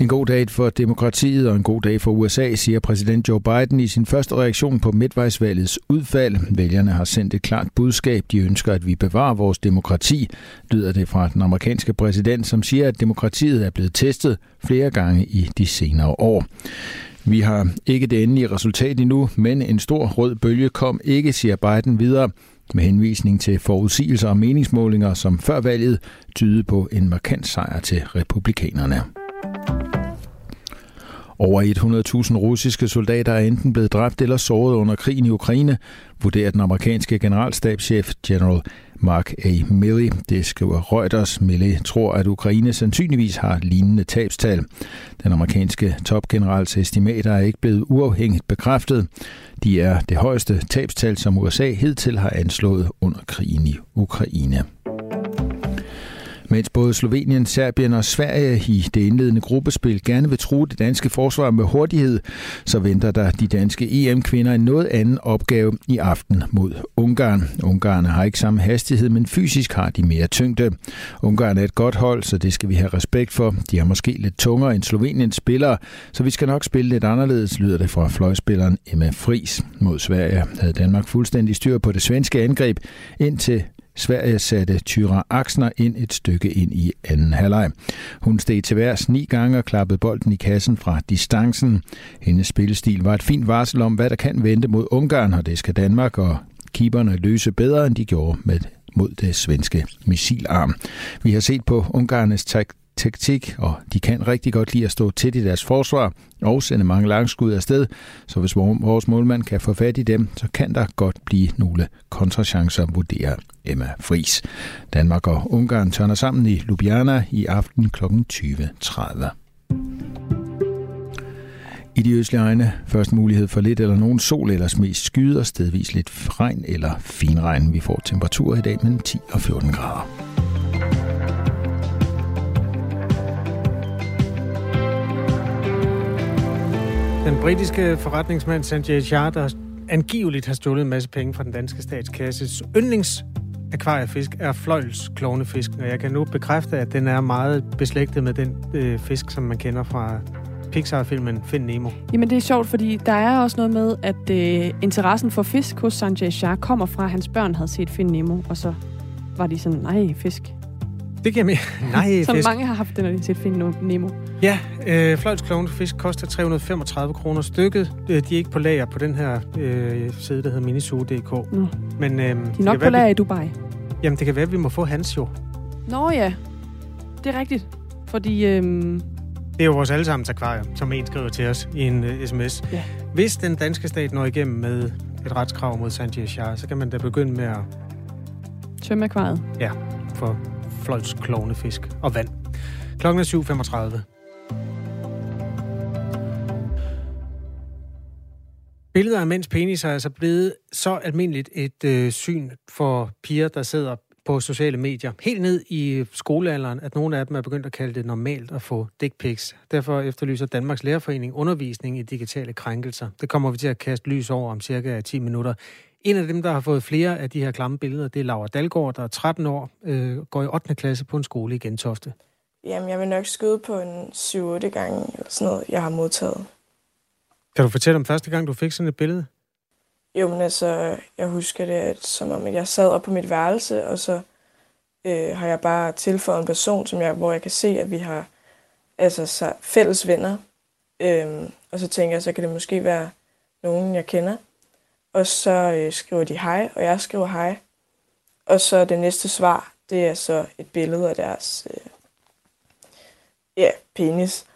En god dag for demokratiet og en god dag for USA, siger præsident Joe Biden i sin første reaktion på midtvejsvalgets udfald. Vælgerne har sendt et klart budskab. De ønsker, at vi bevarer vores demokrati, lyder det fra den amerikanske præsident, som siger, at demokratiet er blevet testet flere gange i de senere år. Vi har ikke det endelige resultat endnu, men en stor rød bølge kom ikke, siger Biden videre med henvisning til forudsigelser og meningsmålinger, som før valget tydede på en markant sejr til republikanerne. Over 100.000 russiske soldater er enten blevet dræbt eller såret under krigen i Ukraine, vurderer den amerikanske generalstabschef General Mark A. Milley. Det skriver Reuters. Milley tror, at Ukraine sandsynligvis har lignende tabstal. Den amerikanske topgenerals estimater er ikke blevet uafhængigt bekræftet. De er det højeste tabstal, som USA hidtil har anslået under krigen i Ukraine. Mens både Slovenien, Serbien og Sverige i det indledende gruppespil gerne vil true det danske forsvar med hurtighed, så venter der de danske EM-kvinder en noget anden opgave i aften mod Ungarn. Ungarn har ikke samme hastighed, men fysisk har de mere tyngde. Ungarn er et godt hold, så det skal vi have respekt for. De har måske lidt tungere end Sloveniens spillere, så vi skal nok spille lidt anderledes, lyder det fra fløjspilleren Emma Fris. Mod Sverige havde Danmark fuldstændig styr på det svenske angreb, indtil Sverige satte Tyra Axner ind et stykke ind i anden halvleg. Hun steg til værs ni gange og klappede bolden i kassen fra distancen. Hendes spillestil var et fint varsel om, hvad der kan vente mod Ungarn, og det skal Danmark og keeperne løse bedre, end de gjorde med mod det svenske missilarm. Vi har set på Ungarnes taktik, og de kan rigtig godt lide at stå tæt i deres forsvar og sende mange langskud afsted, så hvis vores målmand kan få fat i dem, så kan der godt blive nogle kontrachancer, vurderer Emma Fris. Danmark og Ungarn tørner sammen i Ljubljana i aften kl. 20.30. I de østlige egne først mulighed for lidt eller nogen sol, ellers mest skyder, stedvis lidt regn eller finregn. Vi får temperaturer i dag mellem 10 og 14 grader. Den britiske forretningsmand Sanjay Shah, der angiveligt har stjålet en masse penge fra den danske statskasses yndlings akvariefisk er fløjlsklovnefisk, og jeg kan nu bekræfte, at den er meget beslægtet med den øh, fisk, som man kender fra Pixar-filmen Find Nemo. Jamen det er sjovt, fordi der er også noget med, at øh, interessen for fisk hos Sanjay Shah kommer fra, at hans børn havde set Find Nemo, og så var de sådan, nej, fisk. Det giver mere. Nej, Som fisk. mange har haft, når de set Find Nemo. Ja, øh, fløjls klovnefisk koster 335 kroner stykket. Øh, De er ikke på lager på den her øh, side, der hedder minizoo.dk. Nå. Men, øh, De er nok på lager i Dubai. Jamen, det kan være, at vi må få hans jo. Nå ja, det er rigtigt. fordi... Øhm, Det er jo vores allesammens akvarium, som en skriver til os i en uh, sms. Ja. Hvis den danske stat når igennem med et retskrav mod Sanjay Shah, så kan man da begynde med at tømme akvariet. ja, få fløjts klovnefisk og vand. Klokken er 7.35. Billeder af mænds penis er altså blevet så almindeligt et øh, syn for piger, der sidder på sociale medier. Helt ned i øh, skolealderen, at nogle af dem er begyndt at kalde det normalt at få dick pics. Derfor efterlyser Danmarks Lærerforening undervisning i digitale krænkelser. Det kommer vi til at kaste lys over om cirka 10 minutter. En af dem, der har fået flere af de her klamme billeder, det er Laura Dalgaard, der er 13 år, øh, går i 8. klasse på en skole i Gentofte. Jamen, jeg vil nok skyde på en 7-8 gange, eller sådan noget, jeg har modtaget. Kan du fortælle om første gang, du fik sådan et billede? Jo, men altså, jeg husker det, at, som om at jeg sad op på mit værelse, og så øh, har jeg bare tilføjet en person, som jeg, hvor jeg kan se, at vi har altså, så, fælles venner. Øhm, og så tænker jeg, så kan det måske være nogen, jeg kender. Og så øh, skriver de hej, og jeg skriver hej. Og så det næste svar, det er så et billede af deres øh, ja, penis.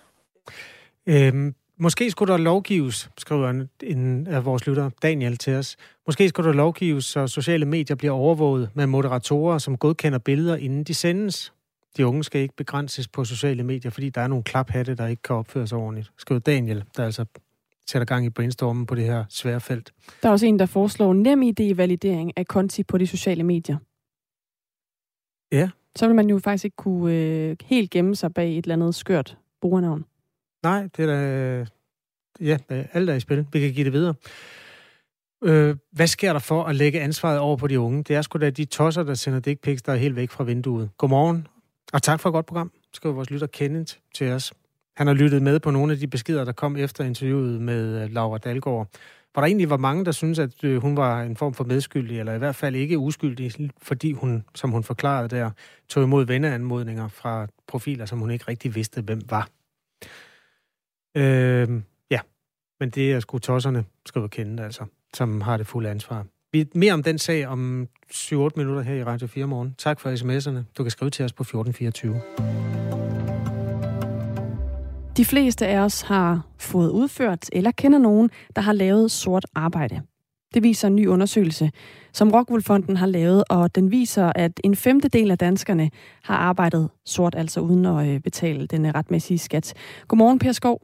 Øhm, måske skulle der lovgives, skriver en, en af vores lyttere, Daniel, til os. Måske skulle der lovgives, så sociale medier bliver overvåget med moderatorer, som godkender billeder, inden de sendes. De unge skal ikke begrænses på sociale medier, fordi der er nogle klaphatte, der ikke kan opføre sig ordentligt. Skriver Daniel, der altså sætter gang i brainstormen på det her svære felt. Der er også en, der foreslår nem idé-validering af konti på de sociale medier. Ja. Så vil man jo faktisk ikke kunne øh, helt gemme sig bag et eller andet skørt brugernavn. Nej, det er da... Ja, alt er i spil. Vi kan give det videre. Øh, hvad sker der for at lægge ansvaret over på de unge? Det er sgu da de tosser, der sender dick pics, der er helt væk fra vinduet. Godmorgen, og tak for et godt program. Skal vores lytter Kenneth til os. Han har lyttet med på nogle af de beskeder, der kom efter interviewet med øh, Laura Dalgaard. Hvor der egentlig var mange, der synes, at øh, hun var en form for medskyldig, eller i hvert fald ikke uskyldig, fordi hun, som hun forklarede der, tog imod venneanmodninger fra profiler, som hun ikke rigtig vidste, hvem var. Øh, ja, men det er sgu tosserne, skriver Kende, altså, som har det fulde ansvar. Vi mere om den sag om 7-8 minutter her i Radio 4 morgen. Tak for sms'erne. Du kan skrive til os på 1424. De fleste af os har fået udført eller kender nogen, der har lavet sort arbejde. Det viser en ny undersøgelse, som Rockwool-fonden har lavet, og den viser, at en femtedel af danskerne har arbejdet sort, altså uden at øh, betale den retmæssige skat. Godmorgen, Per Skov.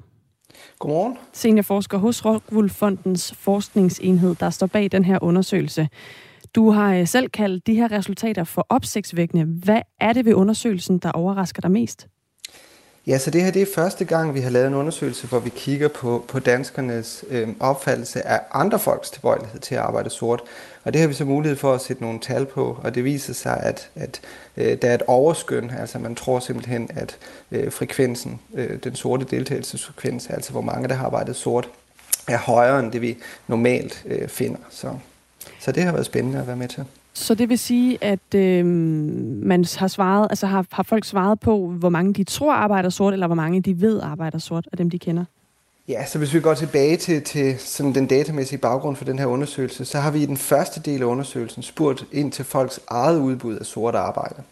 Godmorgen. Seniorforsker hos Rockwool-fondens forskningsenhed, der står bag den her undersøgelse. Du har øh, selv kaldt de her resultater for opsigtsvækkende. Hvad er det ved undersøgelsen, der overrasker dig mest? Ja, så det her det er første gang, vi har lavet en undersøgelse, hvor vi kigger på, på danskernes øh, opfattelse af andre folks tilbøjelighed til at arbejde sort. Og det har vi så mulighed for at sætte nogle tal på, og det viser sig, at, at øh, der er et overskøn, altså man tror simpelthen, at øh, frekvensen, øh, den sorte deltagelsesfrekvens, altså hvor mange der har arbejdet sort, er højere end det vi normalt øh, finder. Så, så det har været spændende at være med til. Så det vil sige, at øh, man har svaret, altså har, har folk svaret på, hvor mange de tror arbejder sort, eller hvor mange de ved arbejder sort af dem, de kender? Ja, så hvis vi går tilbage til, til sådan den datamæssige baggrund for den her undersøgelse, så har vi i den første del af undersøgelsen spurgt ind til folks eget udbud af sort arbejde.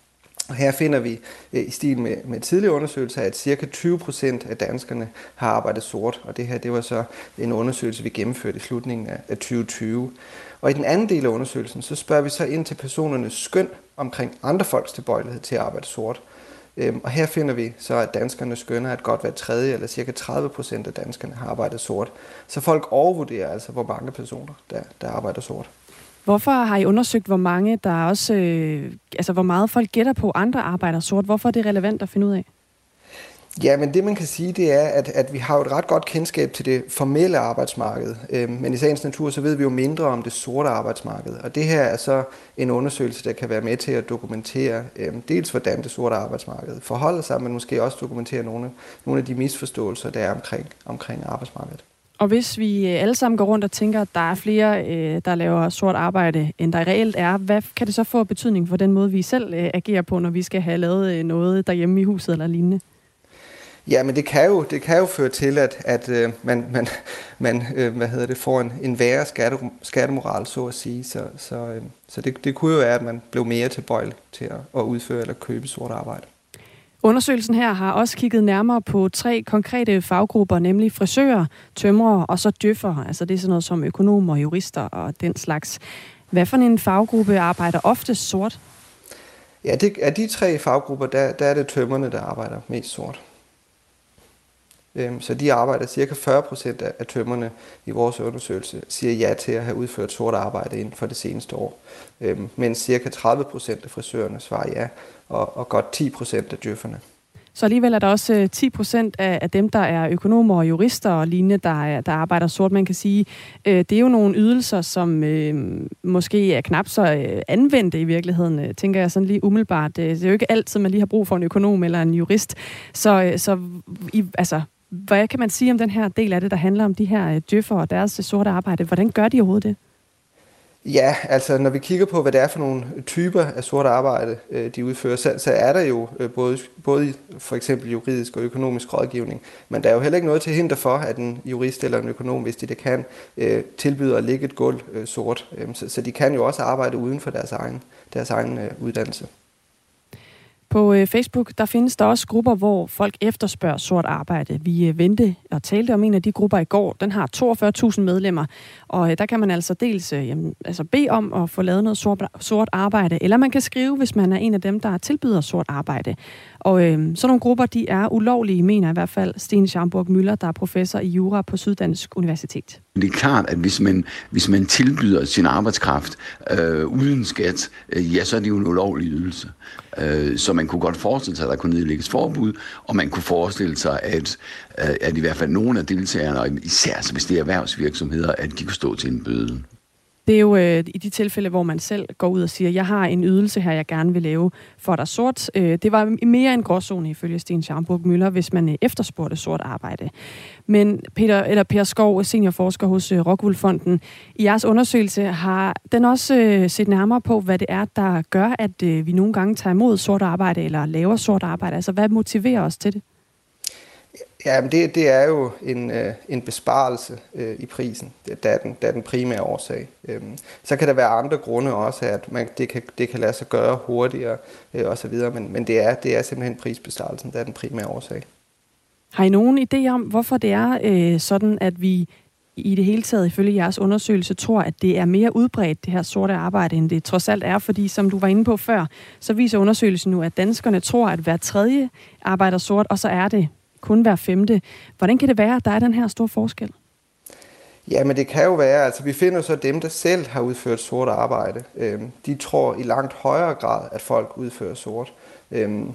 Og her finder vi øh, i stil med, med tidligere undersøgelser, at ca. 20% af danskerne har arbejdet sort, og det her det var så en undersøgelse, vi gennemførte i slutningen af 2020. Og i den anden del af undersøgelsen, så spørger vi så ind til personernes skøn omkring andre folks tilbøjelighed til at arbejde sort. Øhm, og her finder vi så, at danskerne skønner, at godt hver tredje eller cirka 30 procent af danskerne har arbejdet sort. Så folk overvurderer altså, hvor mange personer, der, der arbejder sort. Hvorfor har I undersøgt, hvor mange der også, øh, altså hvor meget folk gætter på andre arbejder sort? Hvorfor er det relevant at finde ud af? Ja, men det man kan sige, det er, at, at vi har jo et ret godt kendskab til det formelle arbejdsmarked. Øhm, men i sagens natur, så ved vi jo mindre om det sorte arbejdsmarked. Og det her er så en undersøgelse, der kan være med til at dokumentere øhm, dels, hvordan det sorte arbejdsmarked forholder sig, men måske også dokumentere nogle, nogle af de misforståelser, der er omkring, omkring arbejdsmarkedet. Og hvis vi øh, alle sammen går rundt og tænker, at der er flere, øh, der laver sort arbejde, end der reelt er, hvad kan det så få betydning for den måde, vi selv øh, agerer på, når vi skal have lavet noget derhjemme i huset eller lignende? Ja, men det kan jo, det kan jo føre til, at, at øh, man, man, man øh, hvad hedder det, får en, en værre skatte, skattemoral, så at sige. Så, så, øh, så det, det kunne jo være, at man blev mere tilbøjelig til at, at udføre eller købe sort arbejde. Undersøgelsen her har også kigget nærmere på tre konkrete faggrupper, nemlig frisører, tømrere og så døffer. Altså det er sådan noget som økonomer, jurister og den slags. Hvad for en faggruppe arbejder ofte sort? Ja, det, af de tre faggrupper, der, der er det tømmerne, der arbejder mest sort. Øhm, så de arbejder cirka 40 procent af tømmerne i vores undersøgelse, siger ja til at have udført sort arbejde inden for det seneste år. Øhm, men mens cirka 30 procent af frisørerne svarer ja, og, og godt 10 procent af djøfferne. Så alligevel er der også 10 øh, procent af, dem, der er økonomer og jurister og lignende, der, er, der arbejder sort. Man kan sige, øh, det er jo nogle ydelser, som øh, måske er knap så øh, anvendte i virkeligheden, øh, tænker jeg sådan lige umiddelbart. Øh, det er jo ikke altid, man lige har brug for en økonom eller en jurist. Så, øh, så i, altså, hvad kan man sige om den her del af det, der handler om de her øh, djøffer og deres sorte arbejde? Hvordan gør de overhovedet det? Ja, altså når vi kigger på, hvad det er for nogle typer af sort arbejde, øh, de udfører, så, så er der jo øh, både, både for eksempel juridisk og økonomisk rådgivning, men der er jo heller ikke noget til hinder for, at en jurist eller en økonom, hvis de det kan, øh, tilbyder at lægge et gulv sort. Øhm, så, så de kan jo også arbejde uden for deres egen, deres egen uddannelse. På øh, Facebook der findes der også grupper, hvor folk efterspørger sort arbejde. Vi øh, vendte og talte om en af de grupper i går. Den har 42.000 medlemmer, og øh, der kan man altså dels øh, jamen, altså bede om at få lavet noget sort, sort arbejde, eller man kan skrive, hvis man er en af dem, der tilbyder sort arbejde. Og øh, sådan nogle grupper, de er ulovlige, mener i hvert fald Sten Schamburg Møller, der er professor i jura på Syddansk Universitet. Det er klart, at hvis man, hvis man tilbyder sin arbejdskraft øh, uden skat, øh, ja, så er det jo en ulovlig ydelse. Øh, så man kunne godt forestille sig, at der kunne nedlægges forbud, og man kunne forestille sig, at, øh, at i hvert fald nogle af deltagerne, og især altså, hvis det er erhvervsvirksomheder, at de kunne stå til en bøde. Det er jo øh, i de tilfælde, hvor man selv går ud og siger, jeg har en ydelse her, jeg gerne vil lave for dig sort. Øh, det var mere en gråzone ifølge Sten Schaumburg Møller, hvis man øh, efterspurgte sort arbejde. Men Peter, eller Per Skov, seniorforsker hos øh, Rockwool i jeres undersøgelse har den også øh, set nærmere på, hvad det er, der gør, at øh, vi nogle gange tager imod sort arbejde eller laver sort arbejde. Altså, hvad motiverer os til det? Ja, men det, det er jo en, øh, en besparelse øh, i prisen. Det, er den, det er den primære årsag. Øhm, så kan der være andre grunde også, at man, det, kan, det kan lade sig gøre hurtigere øh, osv., men, men det, er, det er simpelthen prisbesparelsen, der er den primære årsag. Har I nogen idé om, hvorfor det er øh, sådan, at vi i det hele taget, ifølge jeres undersøgelse, tror, at det er mere udbredt, det her sorte arbejde, end det trods alt er? Fordi, som du var inde på før, så viser undersøgelsen nu, at danskerne tror, at hver tredje arbejder sort, og så er det kun hver femte. Hvordan kan det være, at der er den her store forskel? Ja, men det kan jo være, altså vi finder så dem, der selv har udført sort arbejde. Øhm, de tror i langt højere grad, at folk udfører sort. Øhm,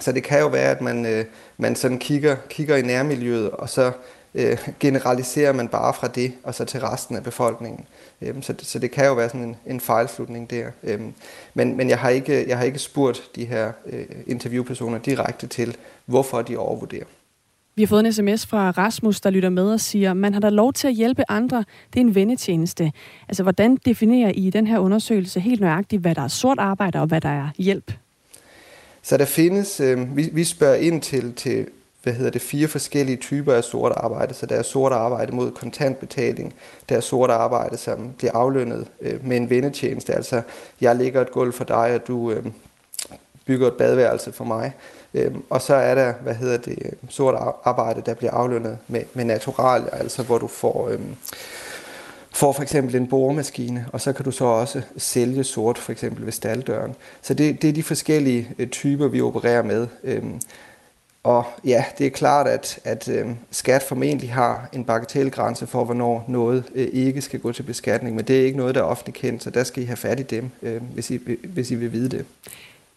så det kan jo være, at man, øh, man sådan kigger, kigger i nærmiljøet, og så øh, generaliserer man bare fra det, og så til resten af befolkningen. Øhm, så, så det kan jo være sådan en, en fejlslutning der. Øhm, men men jeg, har ikke, jeg har ikke spurgt de her øh, interviewpersoner direkte til, hvorfor de overvurderer. Vi har fået en sms fra Rasmus, der lytter med og siger, man har da lov til at hjælpe andre. Det er en vennetjeneste. Altså, hvordan definerer I den her undersøgelse helt nøjagtigt, hvad der er sort arbejde og hvad der er hjælp? Så der findes, øh, vi, vi spørger ind til, til hvad hedder det, fire forskellige typer af sort arbejde. Så der er sort arbejde mod kontantbetaling, der er sort arbejde, som bliver aflønnet øh, med en vendetjeneste. Altså, jeg lægger et gulv for dig, og du øh, bygger et badeværelse for mig. Øh, og så er der, hvad hedder det, sort arbejde, der bliver aflønnet med, med natural, altså hvor du får... øhm, får for eksempel en boremaskine, og så kan du så også sælge sort for eksempel ved staldøren. Så det, det er de forskellige øh, typer, vi opererer med. Øhm, og ja, det er klart, at, at øh, skat formentlig har en bagatelgrænse for, hvornår noget øh, ikke skal gå til beskatning, men det er ikke noget, der er offentligt kendt, så der skal I have fat i dem, øh, hvis, I, hvis I vil vide det.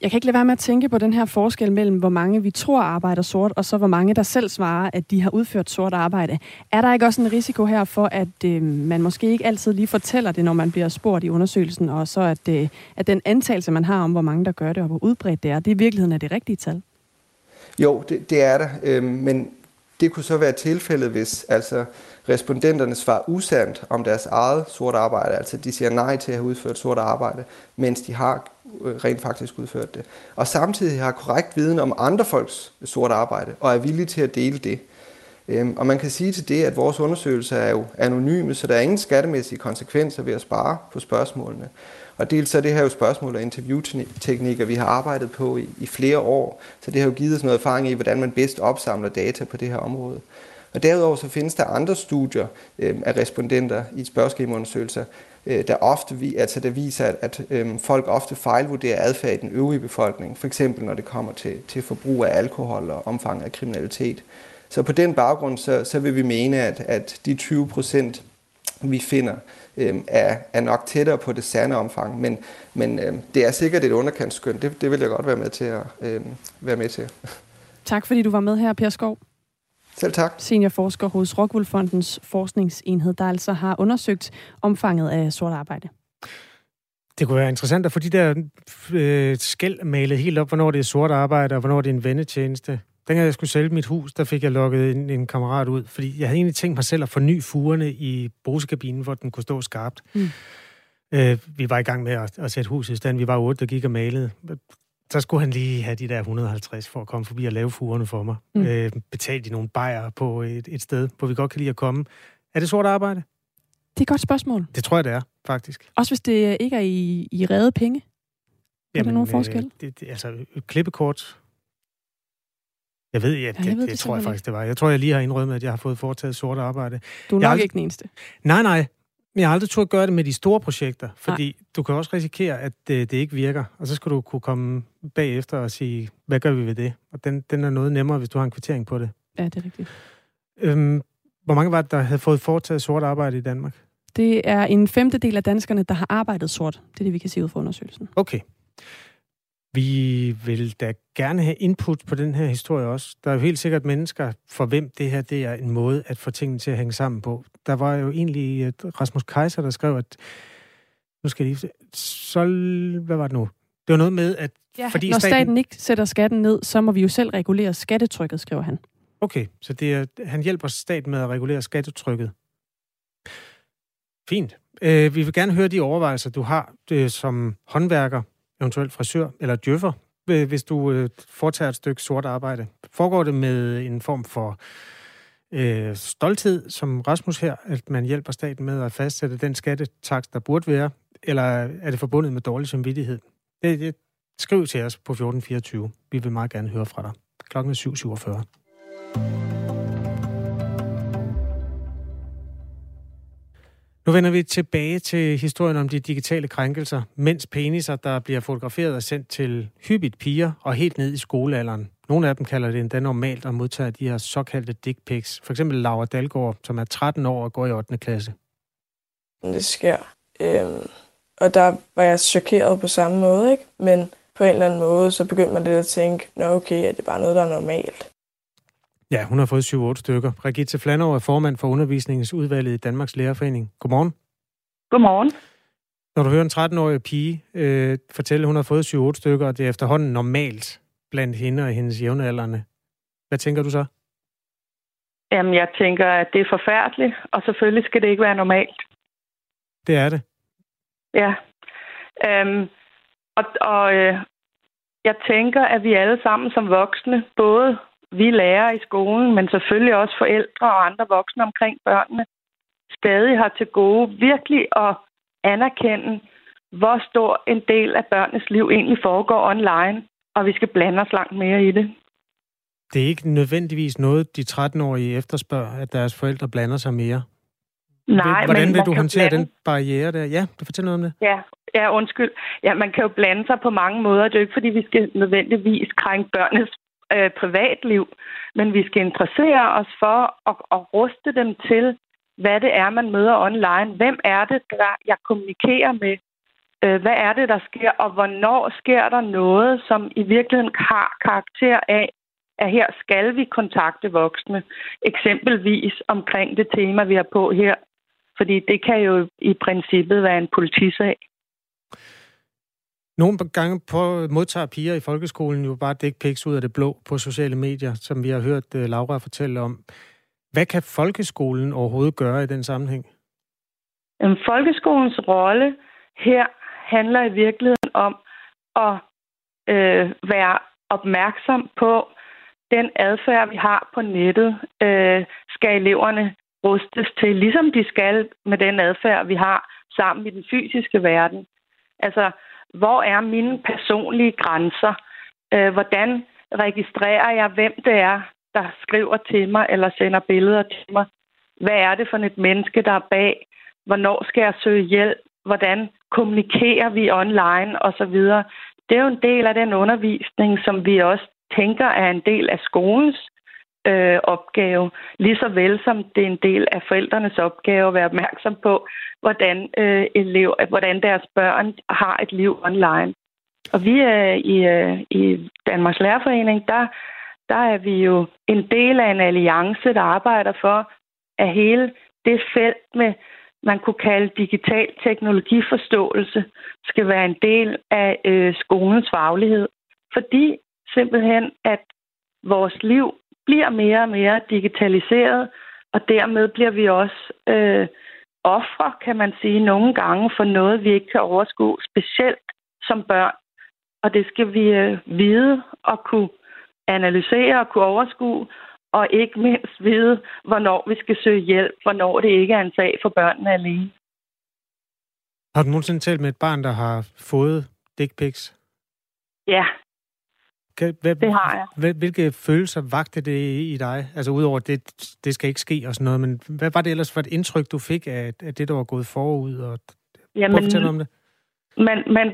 Jeg kan ikke lade være med at tænke på den her forskel mellem, hvor mange vi tror arbejder sort, og så hvor mange der selv svarer, at de har udført sort arbejde. Er der ikke også en risiko her for, at øh, man måske ikke altid lige fortæller det, når man bliver spurgt i undersøgelsen, og så at, øh, at den antagelse, man har om, hvor mange der gør det, og hvor udbredt det er, det i virkeligheden er det rigtige tal? Jo, det, det er der, øh, men det kunne så være tilfældet, hvis altså respondenterne svarer usandt om deres eget sort arbejde, altså de siger nej til at have udført sort arbejde, mens de har Øh, rent faktisk udført det. Og samtidig har korrekt viden om andre folks sort arbejde, og er villige til at dele det. Øhm, og man kan sige til det, at vores undersøgelser er jo anonyme, så der er ingen skattemæssige konsekvenser ved at spare på spørgsmålene. Og dels så er det her jo spørgsmål og interviewteknikker, vi har arbejdet på i, i flere år, så det har jo givet os noget erfaring i, hvordan man bedst opsamler data på det her område. Og derudover så findes der andre studier øh, af respondenter i spørgeskemaundersøgelser, Øh, der ofte vi, altså der viser, at, at øhm, folk ofte fejlvurderer adfærd i den øvrige befolkning, for eksempel når det kommer til, til forbrug af alkohol og omfang af kriminalitet. Så på den baggrund, så, så vil vi mene, at, at de 20 procent, vi finder, øhm, er, er nok tættere på det sande omfang. Men, men øhm, det er sikkert et underkantsskøn. Det, det vil jeg godt være med til at øhm, være med til. Tak fordi du var med her, Per Skov. Selv tak. Seniorforsker hos Rockwool Fondens forskningsenhed, der altså har undersøgt omfanget af sort arbejde. Det kunne være interessant at få de der øh, skæld malet helt op, hvornår det er sort arbejde, og hvornår det er en vendetjeneste. Dengang jeg skulle sælge mit hus, der fik jeg lukket en, en kammerat ud, fordi jeg havde egentlig tænkt mig selv at forny fugerne i brusekabinen, hvor den kunne stå skarpt. Mm. Øh, vi var i gang med at, at sætte huset i stand. Vi var otte, der gik og malede. Så skulle han lige have de der 150 for at komme forbi og lave fugerne for mig. Mm. Øh, betale de nogle bajer på et, et sted, hvor vi godt kan lide at komme. Er det sort arbejde? Det er et godt spørgsmål. Det tror jeg, det er, faktisk. Også hvis det ikke er i, i redde penge? Er der nogen forskel? Øh, det, det, altså, klippekort jeg ved, ja, ja, jeg det, ved det, det tror jeg faktisk, det var. Jeg tror, jeg lige har indrømmet, at jeg har fået foretaget sort arbejde. Du er jeg nok aldrig... ikke den eneste. Nej, nej. Men jeg har aldrig turde gøre det med de store projekter, fordi nej. du kan også risikere, at det, det ikke virker. Og så skal du kunne komme bagefter og sige, hvad gør vi ved det? Og den, den er noget nemmere, hvis du har en kvittering på det. Ja, det er rigtigt. Øhm, hvor mange var det, der havde fået foretaget sort arbejde i Danmark? Det er en femtedel af danskerne, der har arbejdet sort. Det er det, vi kan se ud fra undersøgelsen. Okay. Vi vil da gerne have input på den her historie også. Der er jo helt sikkert mennesker, for hvem det her det er en måde at få tingene til at hænge sammen på. Der var jo egentlig Rasmus Kaiser, der skrev, at nu skal jeg lige... Så, hvad var det nu? Det var noget med, at... Ja, fordi når staten... staten ikke sætter skatten ned, så må vi jo selv regulere skattetrykket, skriver han. Okay, så det er, han hjælper staten med at regulere skattetrykket. Fint. Øh, vi vil gerne høre de overvejelser, du har øh, som håndværker eventuelt frisør eller djøffer, øh, hvis du øh, foretager et stykke sort arbejde. Foregår det med en form for øh, stolthed, som Rasmus her, at man hjælper staten med at fastsætte den skattetaks, der burde være, eller er det forbundet med dårlig samvittighed? Det, det, skriv til os på 1424. Vi vil meget gerne høre fra dig. Klokken er 7.47. Nu vender vi tilbage til historien om de digitale krænkelser, mens peniser, der bliver fotograferet og sendt til hyppigt piger og helt ned i skolealderen. Nogle af dem kalder det endda normalt at modtage de her såkaldte dick pics. For eksempel Laura Dalgaard, som er 13 år og går i 8. klasse. Det sker. Øhm, og der var jeg chokeret på samme måde, ikke? Men på en eller anden måde, så begyndte man lidt at tænke, nå okay, er det bare noget, der er normalt? Ja, hun har fået 7-8 stykker. Brigitte Flanov er formand for undervisningsudvalget i Danmarks Lærerforening. Godmorgen. Godmorgen. Når du hører en 13-årig pige øh, fortælle, at hun har fået 7-8 stykker, og det er efterhånden normalt blandt hende og hendes jævnaldrende, hvad tænker du så? Jamen, jeg tænker, at det er forfærdeligt, og selvfølgelig skal det ikke være normalt. Det er det. Ja. Øhm, og og øh, jeg tænker, at vi alle sammen som voksne, både vi lærer i skolen, men selvfølgelig også forældre og andre voksne omkring børnene, stadig har til gode virkelig at anerkende, hvor stor en del af børnenes liv egentlig foregår online, og vi skal blande os langt mere i det. Det er ikke nødvendigvis noget, de 13-årige efterspørger, at deres forældre blander sig mere. Nej, Hvordan men vil du håndtere blande... den barriere der? Ja, du fortæller noget om det. Ja, ja, undskyld. Ja, man kan jo blande sig på mange måder. Det er jo ikke, fordi vi skal nødvendigvis krænke børnenes øh, privatliv, men vi skal interessere os for at, at ruste dem til, hvad det er, man møder online. Hvem er det, der jeg kommunikerer med? Øh, hvad er det, der sker, og hvornår sker der noget, som i virkeligheden har karakter af, at her skal vi kontakte voksne, eksempelvis omkring det tema, vi har på her. Fordi det kan jo i princippet være en politisag. Nogle gange på, modtager piger i folkeskolen jo bare dick pics ud af det blå på sociale medier, som vi har hørt uh, Laura fortælle om. Hvad kan folkeskolen overhovedet gøre i den sammenhæng? Jamen, folkeskolens rolle her handler i virkeligheden om at øh, være opmærksom på, den adfærd, vi har på nettet, øh, skal eleverne rustes til, ligesom de skal med den adfærd, vi har sammen i den fysiske verden. Altså, hvor er mine personlige grænser? Øh, hvordan registrerer jeg, hvem det er, der skriver til mig eller sender billeder til mig? Hvad er det for et menneske, der er bag? Hvornår skal jeg søge hjælp? Hvordan kommunikerer vi online osv.? Det er jo en del af den undervisning, som vi også tænker er en del af skolens øh, opgave, lige så vel som det er en del af forældrenes opgave at være opmærksom på, hvordan, øh, elev, hvordan deres børn har et liv online. Og vi er i, øh, i Danmarks Lærerforening, der, der er vi jo en del af en alliance, der arbejder for, at hele det felt med, man kunne kalde digital teknologiforståelse, skal være en del af øh, skolens faglighed. Fordi simpelthen, at vores liv bliver mere og mere digitaliseret, og dermed bliver vi også øh, ofre, kan man sige, nogle gange for noget, vi ikke kan overskue, specielt som børn. Og det skal vi øh, vide og kunne analysere og kunne overskue, og ikke mindst vide, hvornår vi skal søge hjælp, hvornår det ikke er en sag for børnene alene. Har du nogensinde talt med et barn, der har fået dick pics? Ja, hvad, det har jeg. Hvilke følelser vagte det i dig? Altså udover, det, det skal ikke ske og sådan noget, men hvad var det ellers for et indtryk, du fik af, af det, der var gået forud? Og, Jamen, prøv om det. Men, men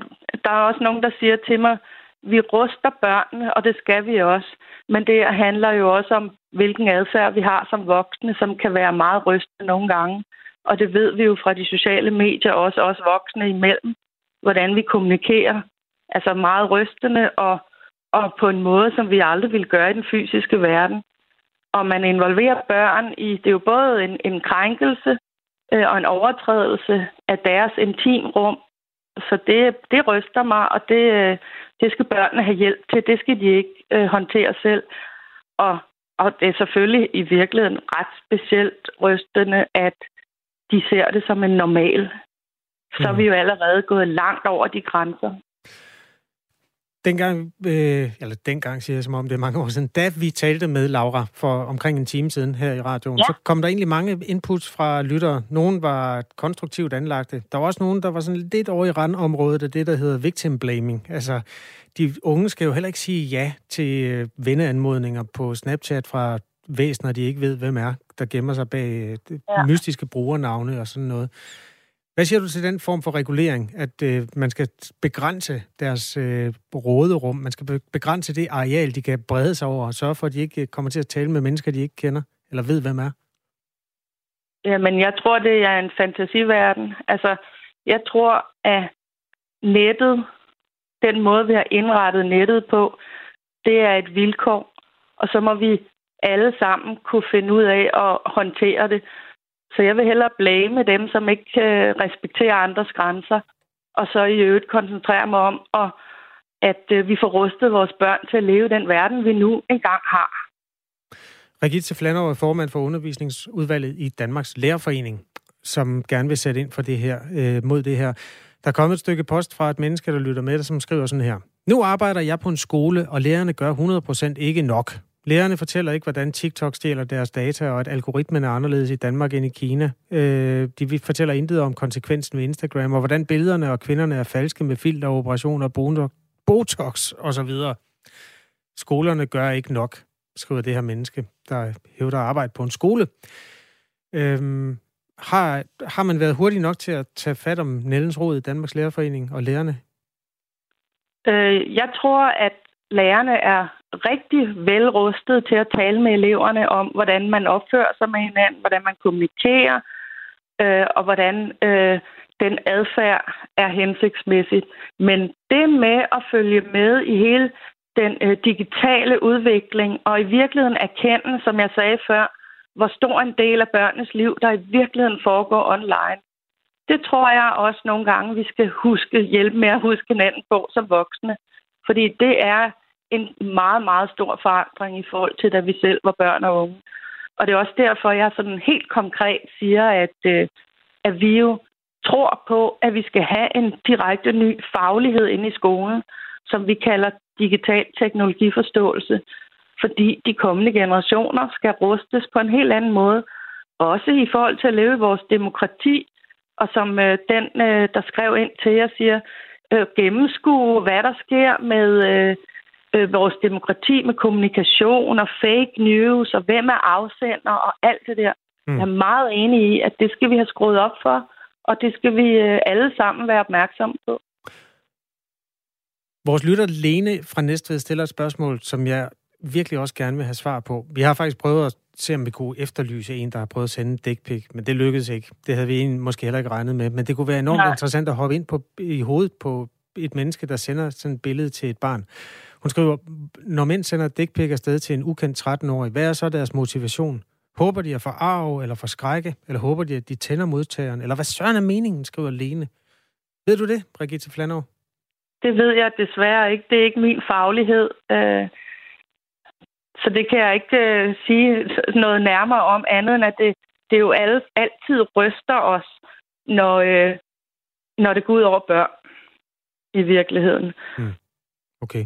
der er også nogen, der siger til mig, vi ruster børnene, og det skal vi også. Men det handler jo også om, hvilken adfærd vi har som voksne, som kan være meget rystende nogle gange. Og det ved vi jo fra de sociale medier, også os voksne imellem, hvordan vi kommunikerer. Altså meget rystende og og på en måde, som vi aldrig ville gøre i den fysiske verden. Og man involverer børn i, det er jo både en, en krænkelse øh, og en overtrædelse af deres intimrum. Så det, det ryster mig, og det, øh, det skal børnene have hjælp til. Det skal de ikke øh, håndtere selv. Og, og det er selvfølgelig i virkeligheden ret specielt rystende, at de ser det som en normal. Så er vi jo allerede gået langt over de grænser. Dengang, øh, eller dengang siger jeg som om det er mange år siden, da vi talte med Laura for omkring en time siden her i radioen, ja. så kom der egentlig mange inputs fra lyttere. Nogle var konstruktivt anlagte. Der var også nogen, der var sådan lidt over i randområdet af det, der hedder victim blaming. Altså, de unge skal jo heller ikke sige ja til øh, venneanmodninger på Snapchat fra væsener, de ikke ved, hvem er, der gemmer sig bag øh, ja. mystiske brugernavne og sådan noget. Hvad siger du til den form for regulering, at øh, man skal begrænse deres øh, råderum, man skal begrænse det areal, de kan brede sig over, og sørge for, at de ikke øh, kommer til at tale med mennesker, de ikke kender, eller ved, hvem er? Jamen, jeg tror, det er en fantasiverden. Altså, jeg tror, at nettet, den måde, vi har indrettet nettet på, det er et vilkår, og så må vi alle sammen kunne finde ud af at håndtere det. Så jeg vil hellere blame dem, som ikke øh, respekterer andres grænser, og så i øvrigt koncentrere mig om, at, at øh, vi får rustet vores børn til at leve den verden, vi nu engang har. Regitze Flanov er formand for undervisningsudvalget i Danmarks Lærerforening, som gerne vil sætte ind for det her, øh, mod det her. Der er kommet et stykke post fra et menneske, der lytter med, som skriver sådan her. Nu arbejder jeg på en skole, og lærerne gør 100% ikke nok. Lærerne fortæller ikke, hvordan TikTok stjæler deres data, og at algoritmen er anderledes i Danmark end i Kina. Øh, de fortæller intet om konsekvensen ved Instagram, og hvordan billederne og kvinderne er falske med filteroperationer, botox osv. Skolerne gør ikke nok, skriver det her menneske, der hævder arbejde på en skole. Øhm, har, har man været hurtig nok til at tage fat om Nellens Råd i Danmarks Lærerforening og lærerne? Øh, jeg tror, at lærerne er rigtig velrustet til at tale med eleverne om, hvordan man opfører sig med hinanden, hvordan man kommunikerer, øh, og hvordan øh, den adfærd er hensigtsmæssigt. Men det med at følge med i hele den øh, digitale udvikling, og i virkeligheden erkende, som jeg sagde før, hvor stor en del af børnenes liv, der i virkeligheden foregår online. Det tror jeg også nogle gange, vi skal huske, hjælpe med at huske hinanden på som voksne. Fordi det er en meget, meget stor forandring i forhold til, da vi selv var børn og unge. Og det er også derfor, jeg sådan helt konkret siger, at, øh, at vi jo tror på, at vi skal have en direkte ny faglighed inde i skolen, som vi kalder digital teknologiforståelse. fordi de kommende generationer skal rustes på en helt anden måde. Også i forhold til at leve i vores demokrati, og som øh, den, øh, der skrev ind til jer, siger, øh, gennemskue, hvad der sker med øh, øh, vores demokrati, med kommunikation og fake news, og hvem er afsender og alt det der. Mm. Jeg er meget enig i, at det skal vi have skruet op for, og det skal vi øh, alle sammen være opmærksomme på. Vores lytter Lene fra Næstved stiller et spørgsmål, som jeg virkelig også gerne vil have svar på. Vi har faktisk prøvet at se, om vi kunne efterlyse en, der har prøvet at sende en dick pic, men det lykkedes ikke. Det havde vi egentlig måske heller ikke regnet med, men det kunne være enormt Nej. interessant at hoppe ind på, i hovedet på et menneske, der sender sådan et billede til et barn. Hun skriver, når mænd sender dick pic afsted til en ukendt 13-årig, hvad er så deres motivation? Håber de at få arv eller for skrække? Eller håber de, at de tænder modtageren? Eller hvad søren er meningen, skriver Lene. Ved du det, Brigitte Flanov? Det ved jeg desværre ikke. Det er ikke min faglighed. Øh, så det kan jeg ikke øh, sige noget nærmere om andet, end at det, det jo alle, altid ryster os, når, øh, når det går ud over børn i virkeligheden. Hmm. Okay.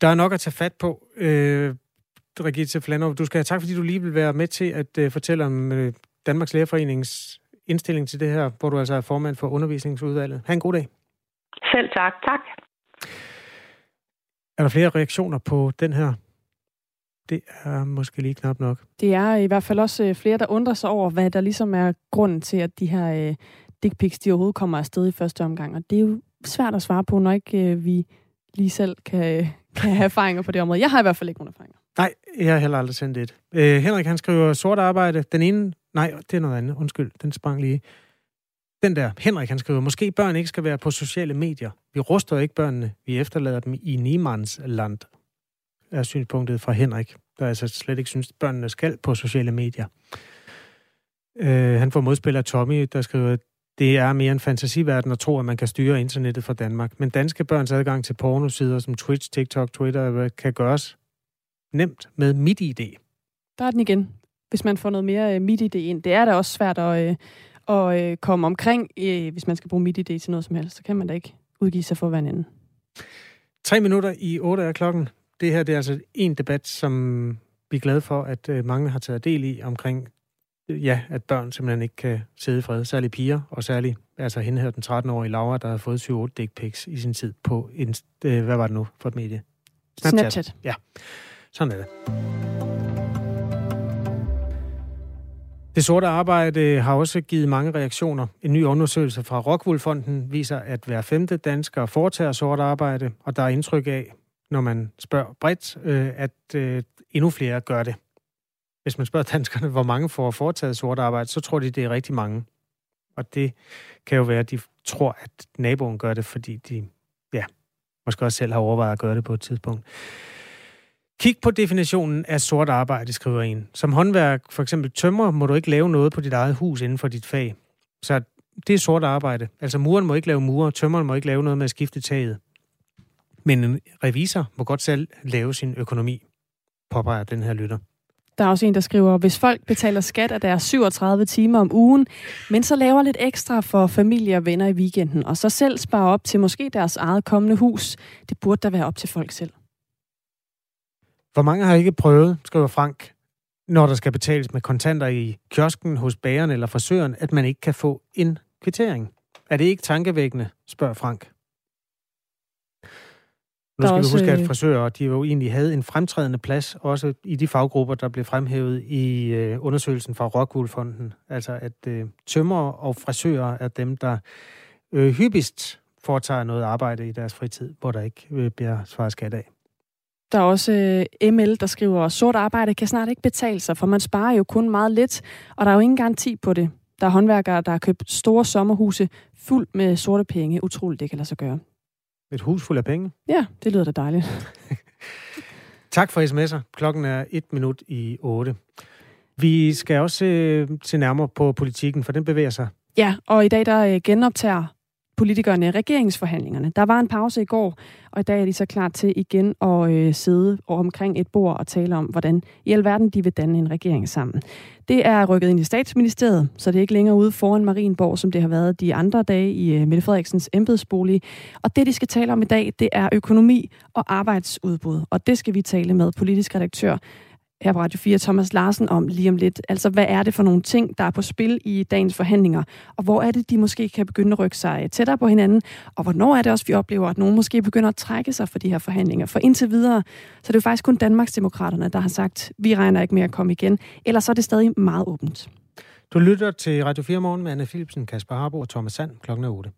Der er nok at tage fat på. Øh, Regitze Flanov, du skal have tak, fordi du lige vil være med til at øh, fortælle om øh, Danmarks Lærerforenings indstilling til det her, hvor du altså er formand for undervisningsudvalget. Ha' en god dag. Selv tak. Tak. Er der flere reaktioner på den her? Det er måske lige knap nok. Det er i hvert fald også øh, flere, der undrer sig over, hvad der ligesom er grunden til, at de her øh, dick pics, de overhovedet kommer afsted i første omgang. Og det er jo svært at svare på, når ikke øh, vi lige selv kan, øh, kan have erfaringer på det område. Jeg har i hvert fald ikke nogen erfaringer. Nej, jeg har heller aldrig sendt et. Øh, Henrik, han skriver sort arbejde. Den ene... Nej, det er noget andet. Undskyld, den sprang lige. Den der, Henrik, han skriver, måske børn ikke skal være på sociale medier. Vi ruster ikke børnene. Vi efterlader dem i Niemanns land. Er synspunktet fra Henrik, der altså slet ikke synes, at børnene skal på sociale medier. Øh, han får modspiller Tommy, der skriver, det er mere en fantasiverden at tro, at man kan styre internettet fra Danmark. Men danske børns adgang til pornosider som Twitch, TikTok, Twitter kan gøres nemt med MitID. Der er den igen. Hvis man får noget mere uh, MitID ind. Det er da også svært at, uh, at uh, komme omkring, hvis man skal bruge MitID til noget som helst. Så kan man da ikke udgive sig for hver anden. Tre minutter i 8 er klokken. Det her det er altså en debat, som vi er glade for, at mange har taget del i omkring ja, at børn simpelthen ikke kan sidde i fred. Særligt piger, og særligt altså hende her, den 13-årige Laura, der har fået 7-8 dick pics i sin tid på, en, øh, hvad var det nu for et medie? Snapchat. Snapchat. Ja. Sådan er det. Det sorte arbejde har også givet mange reaktioner. En ny undersøgelse fra Rockwool-fonden viser, at hver femte dansker foretager sort arbejde, og der er indtryk af, når man spørger bredt, øh, at øh, endnu flere gør det. Hvis man spørger danskerne, hvor mange får foretaget sort arbejde, så tror de, det er rigtig mange. Og det kan jo være, at de tror, at naboen gør det, fordi de ja, måske også selv har overvejet at gøre det på et tidspunkt. Kig på definitionen af sort arbejde, skriver en. Som håndværk, for eksempel tømmer, må du ikke lave noget på dit eget hus inden for dit fag. Så det er sort arbejde. Altså muren må ikke lave mure, tømmeren må ikke lave noget med at skifte taget. Men en revisor må godt selv lave sin økonomi, påpeger den her lytter. Der er også en, der skriver, hvis folk betaler skat af deres 37 timer om ugen, men så laver lidt ekstra for familie og venner i weekenden, og så selv sparer op til måske deres eget kommende hus, det burde da være op til folk selv. Hvor mange har ikke prøvet, skriver Frank, når der skal betales med kontanter i kiosken hos bageren eller frisøren, at man ikke kan få en kvittering? Er det ikke tankevækkende, spørger Frank. Nu skal også... vi huske, at frisører de jo egentlig havde en fremtrædende plads, også i de faggrupper, der blev fremhævet i øh, undersøgelsen fra Rockwool-fonden. Altså at øh, tømmer og frisører er dem, der øh, hyppigst foretager noget arbejde i deres fritid, hvor der ikke øh, bliver svaret skat af. Der er også øh, ML, der skriver, at sort arbejde kan snart ikke betale sig, for man sparer jo kun meget lidt, og der er jo ingen garanti på det. Der er håndværkere, der har købt store sommerhuse fuldt med sorte penge. Utroligt, det kan lade sig gøre. Et hus fuld af penge? Ja, det lyder da dejligt. tak for sms'er. Klokken er et minut i 8. Vi skal også øh, se nærmere på politikken, for den bevæger sig. Ja, og i dag der øh, genoptager politikerne regeringsforhandlingerne. Der var en pause i går, og i dag er de så klar til igen at øh, sidde omkring et bord og tale om, hvordan i alverden de vil danne en regering sammen. Det er rykket ind i statsministeriet, så det er ikke længere ude foran Marienborg, som det har været de andre dage i øh, Mette Frederiksens embedsbolig. Og det, de skal tale om i dag, det er økonomi og arbejdsudbud. Og det skal vi tale med politisk redaktør her på Radio 4, Thomas Larsen, om lige om lidt. Altså, hvad er det for nogle ting, der er på spil i dagens forhandlinger? Og hvor er det, de måske kan begynde at rykke sig tættere på hinanden? Og hvornår er det også, vi oplever, at nogen måske begynder at trække sig fra de her forhandlinger? For indtil videre, så er det jo faktisk kun Danmarksdemokraterne, der har sagt, vi regner ikke med at komme igen. Ellers så er det stadig meget åbent. Du lytter til Radio 4 morgen med Anna Philipsen, Kasper Harbo og Thomas Sand klokken er 8.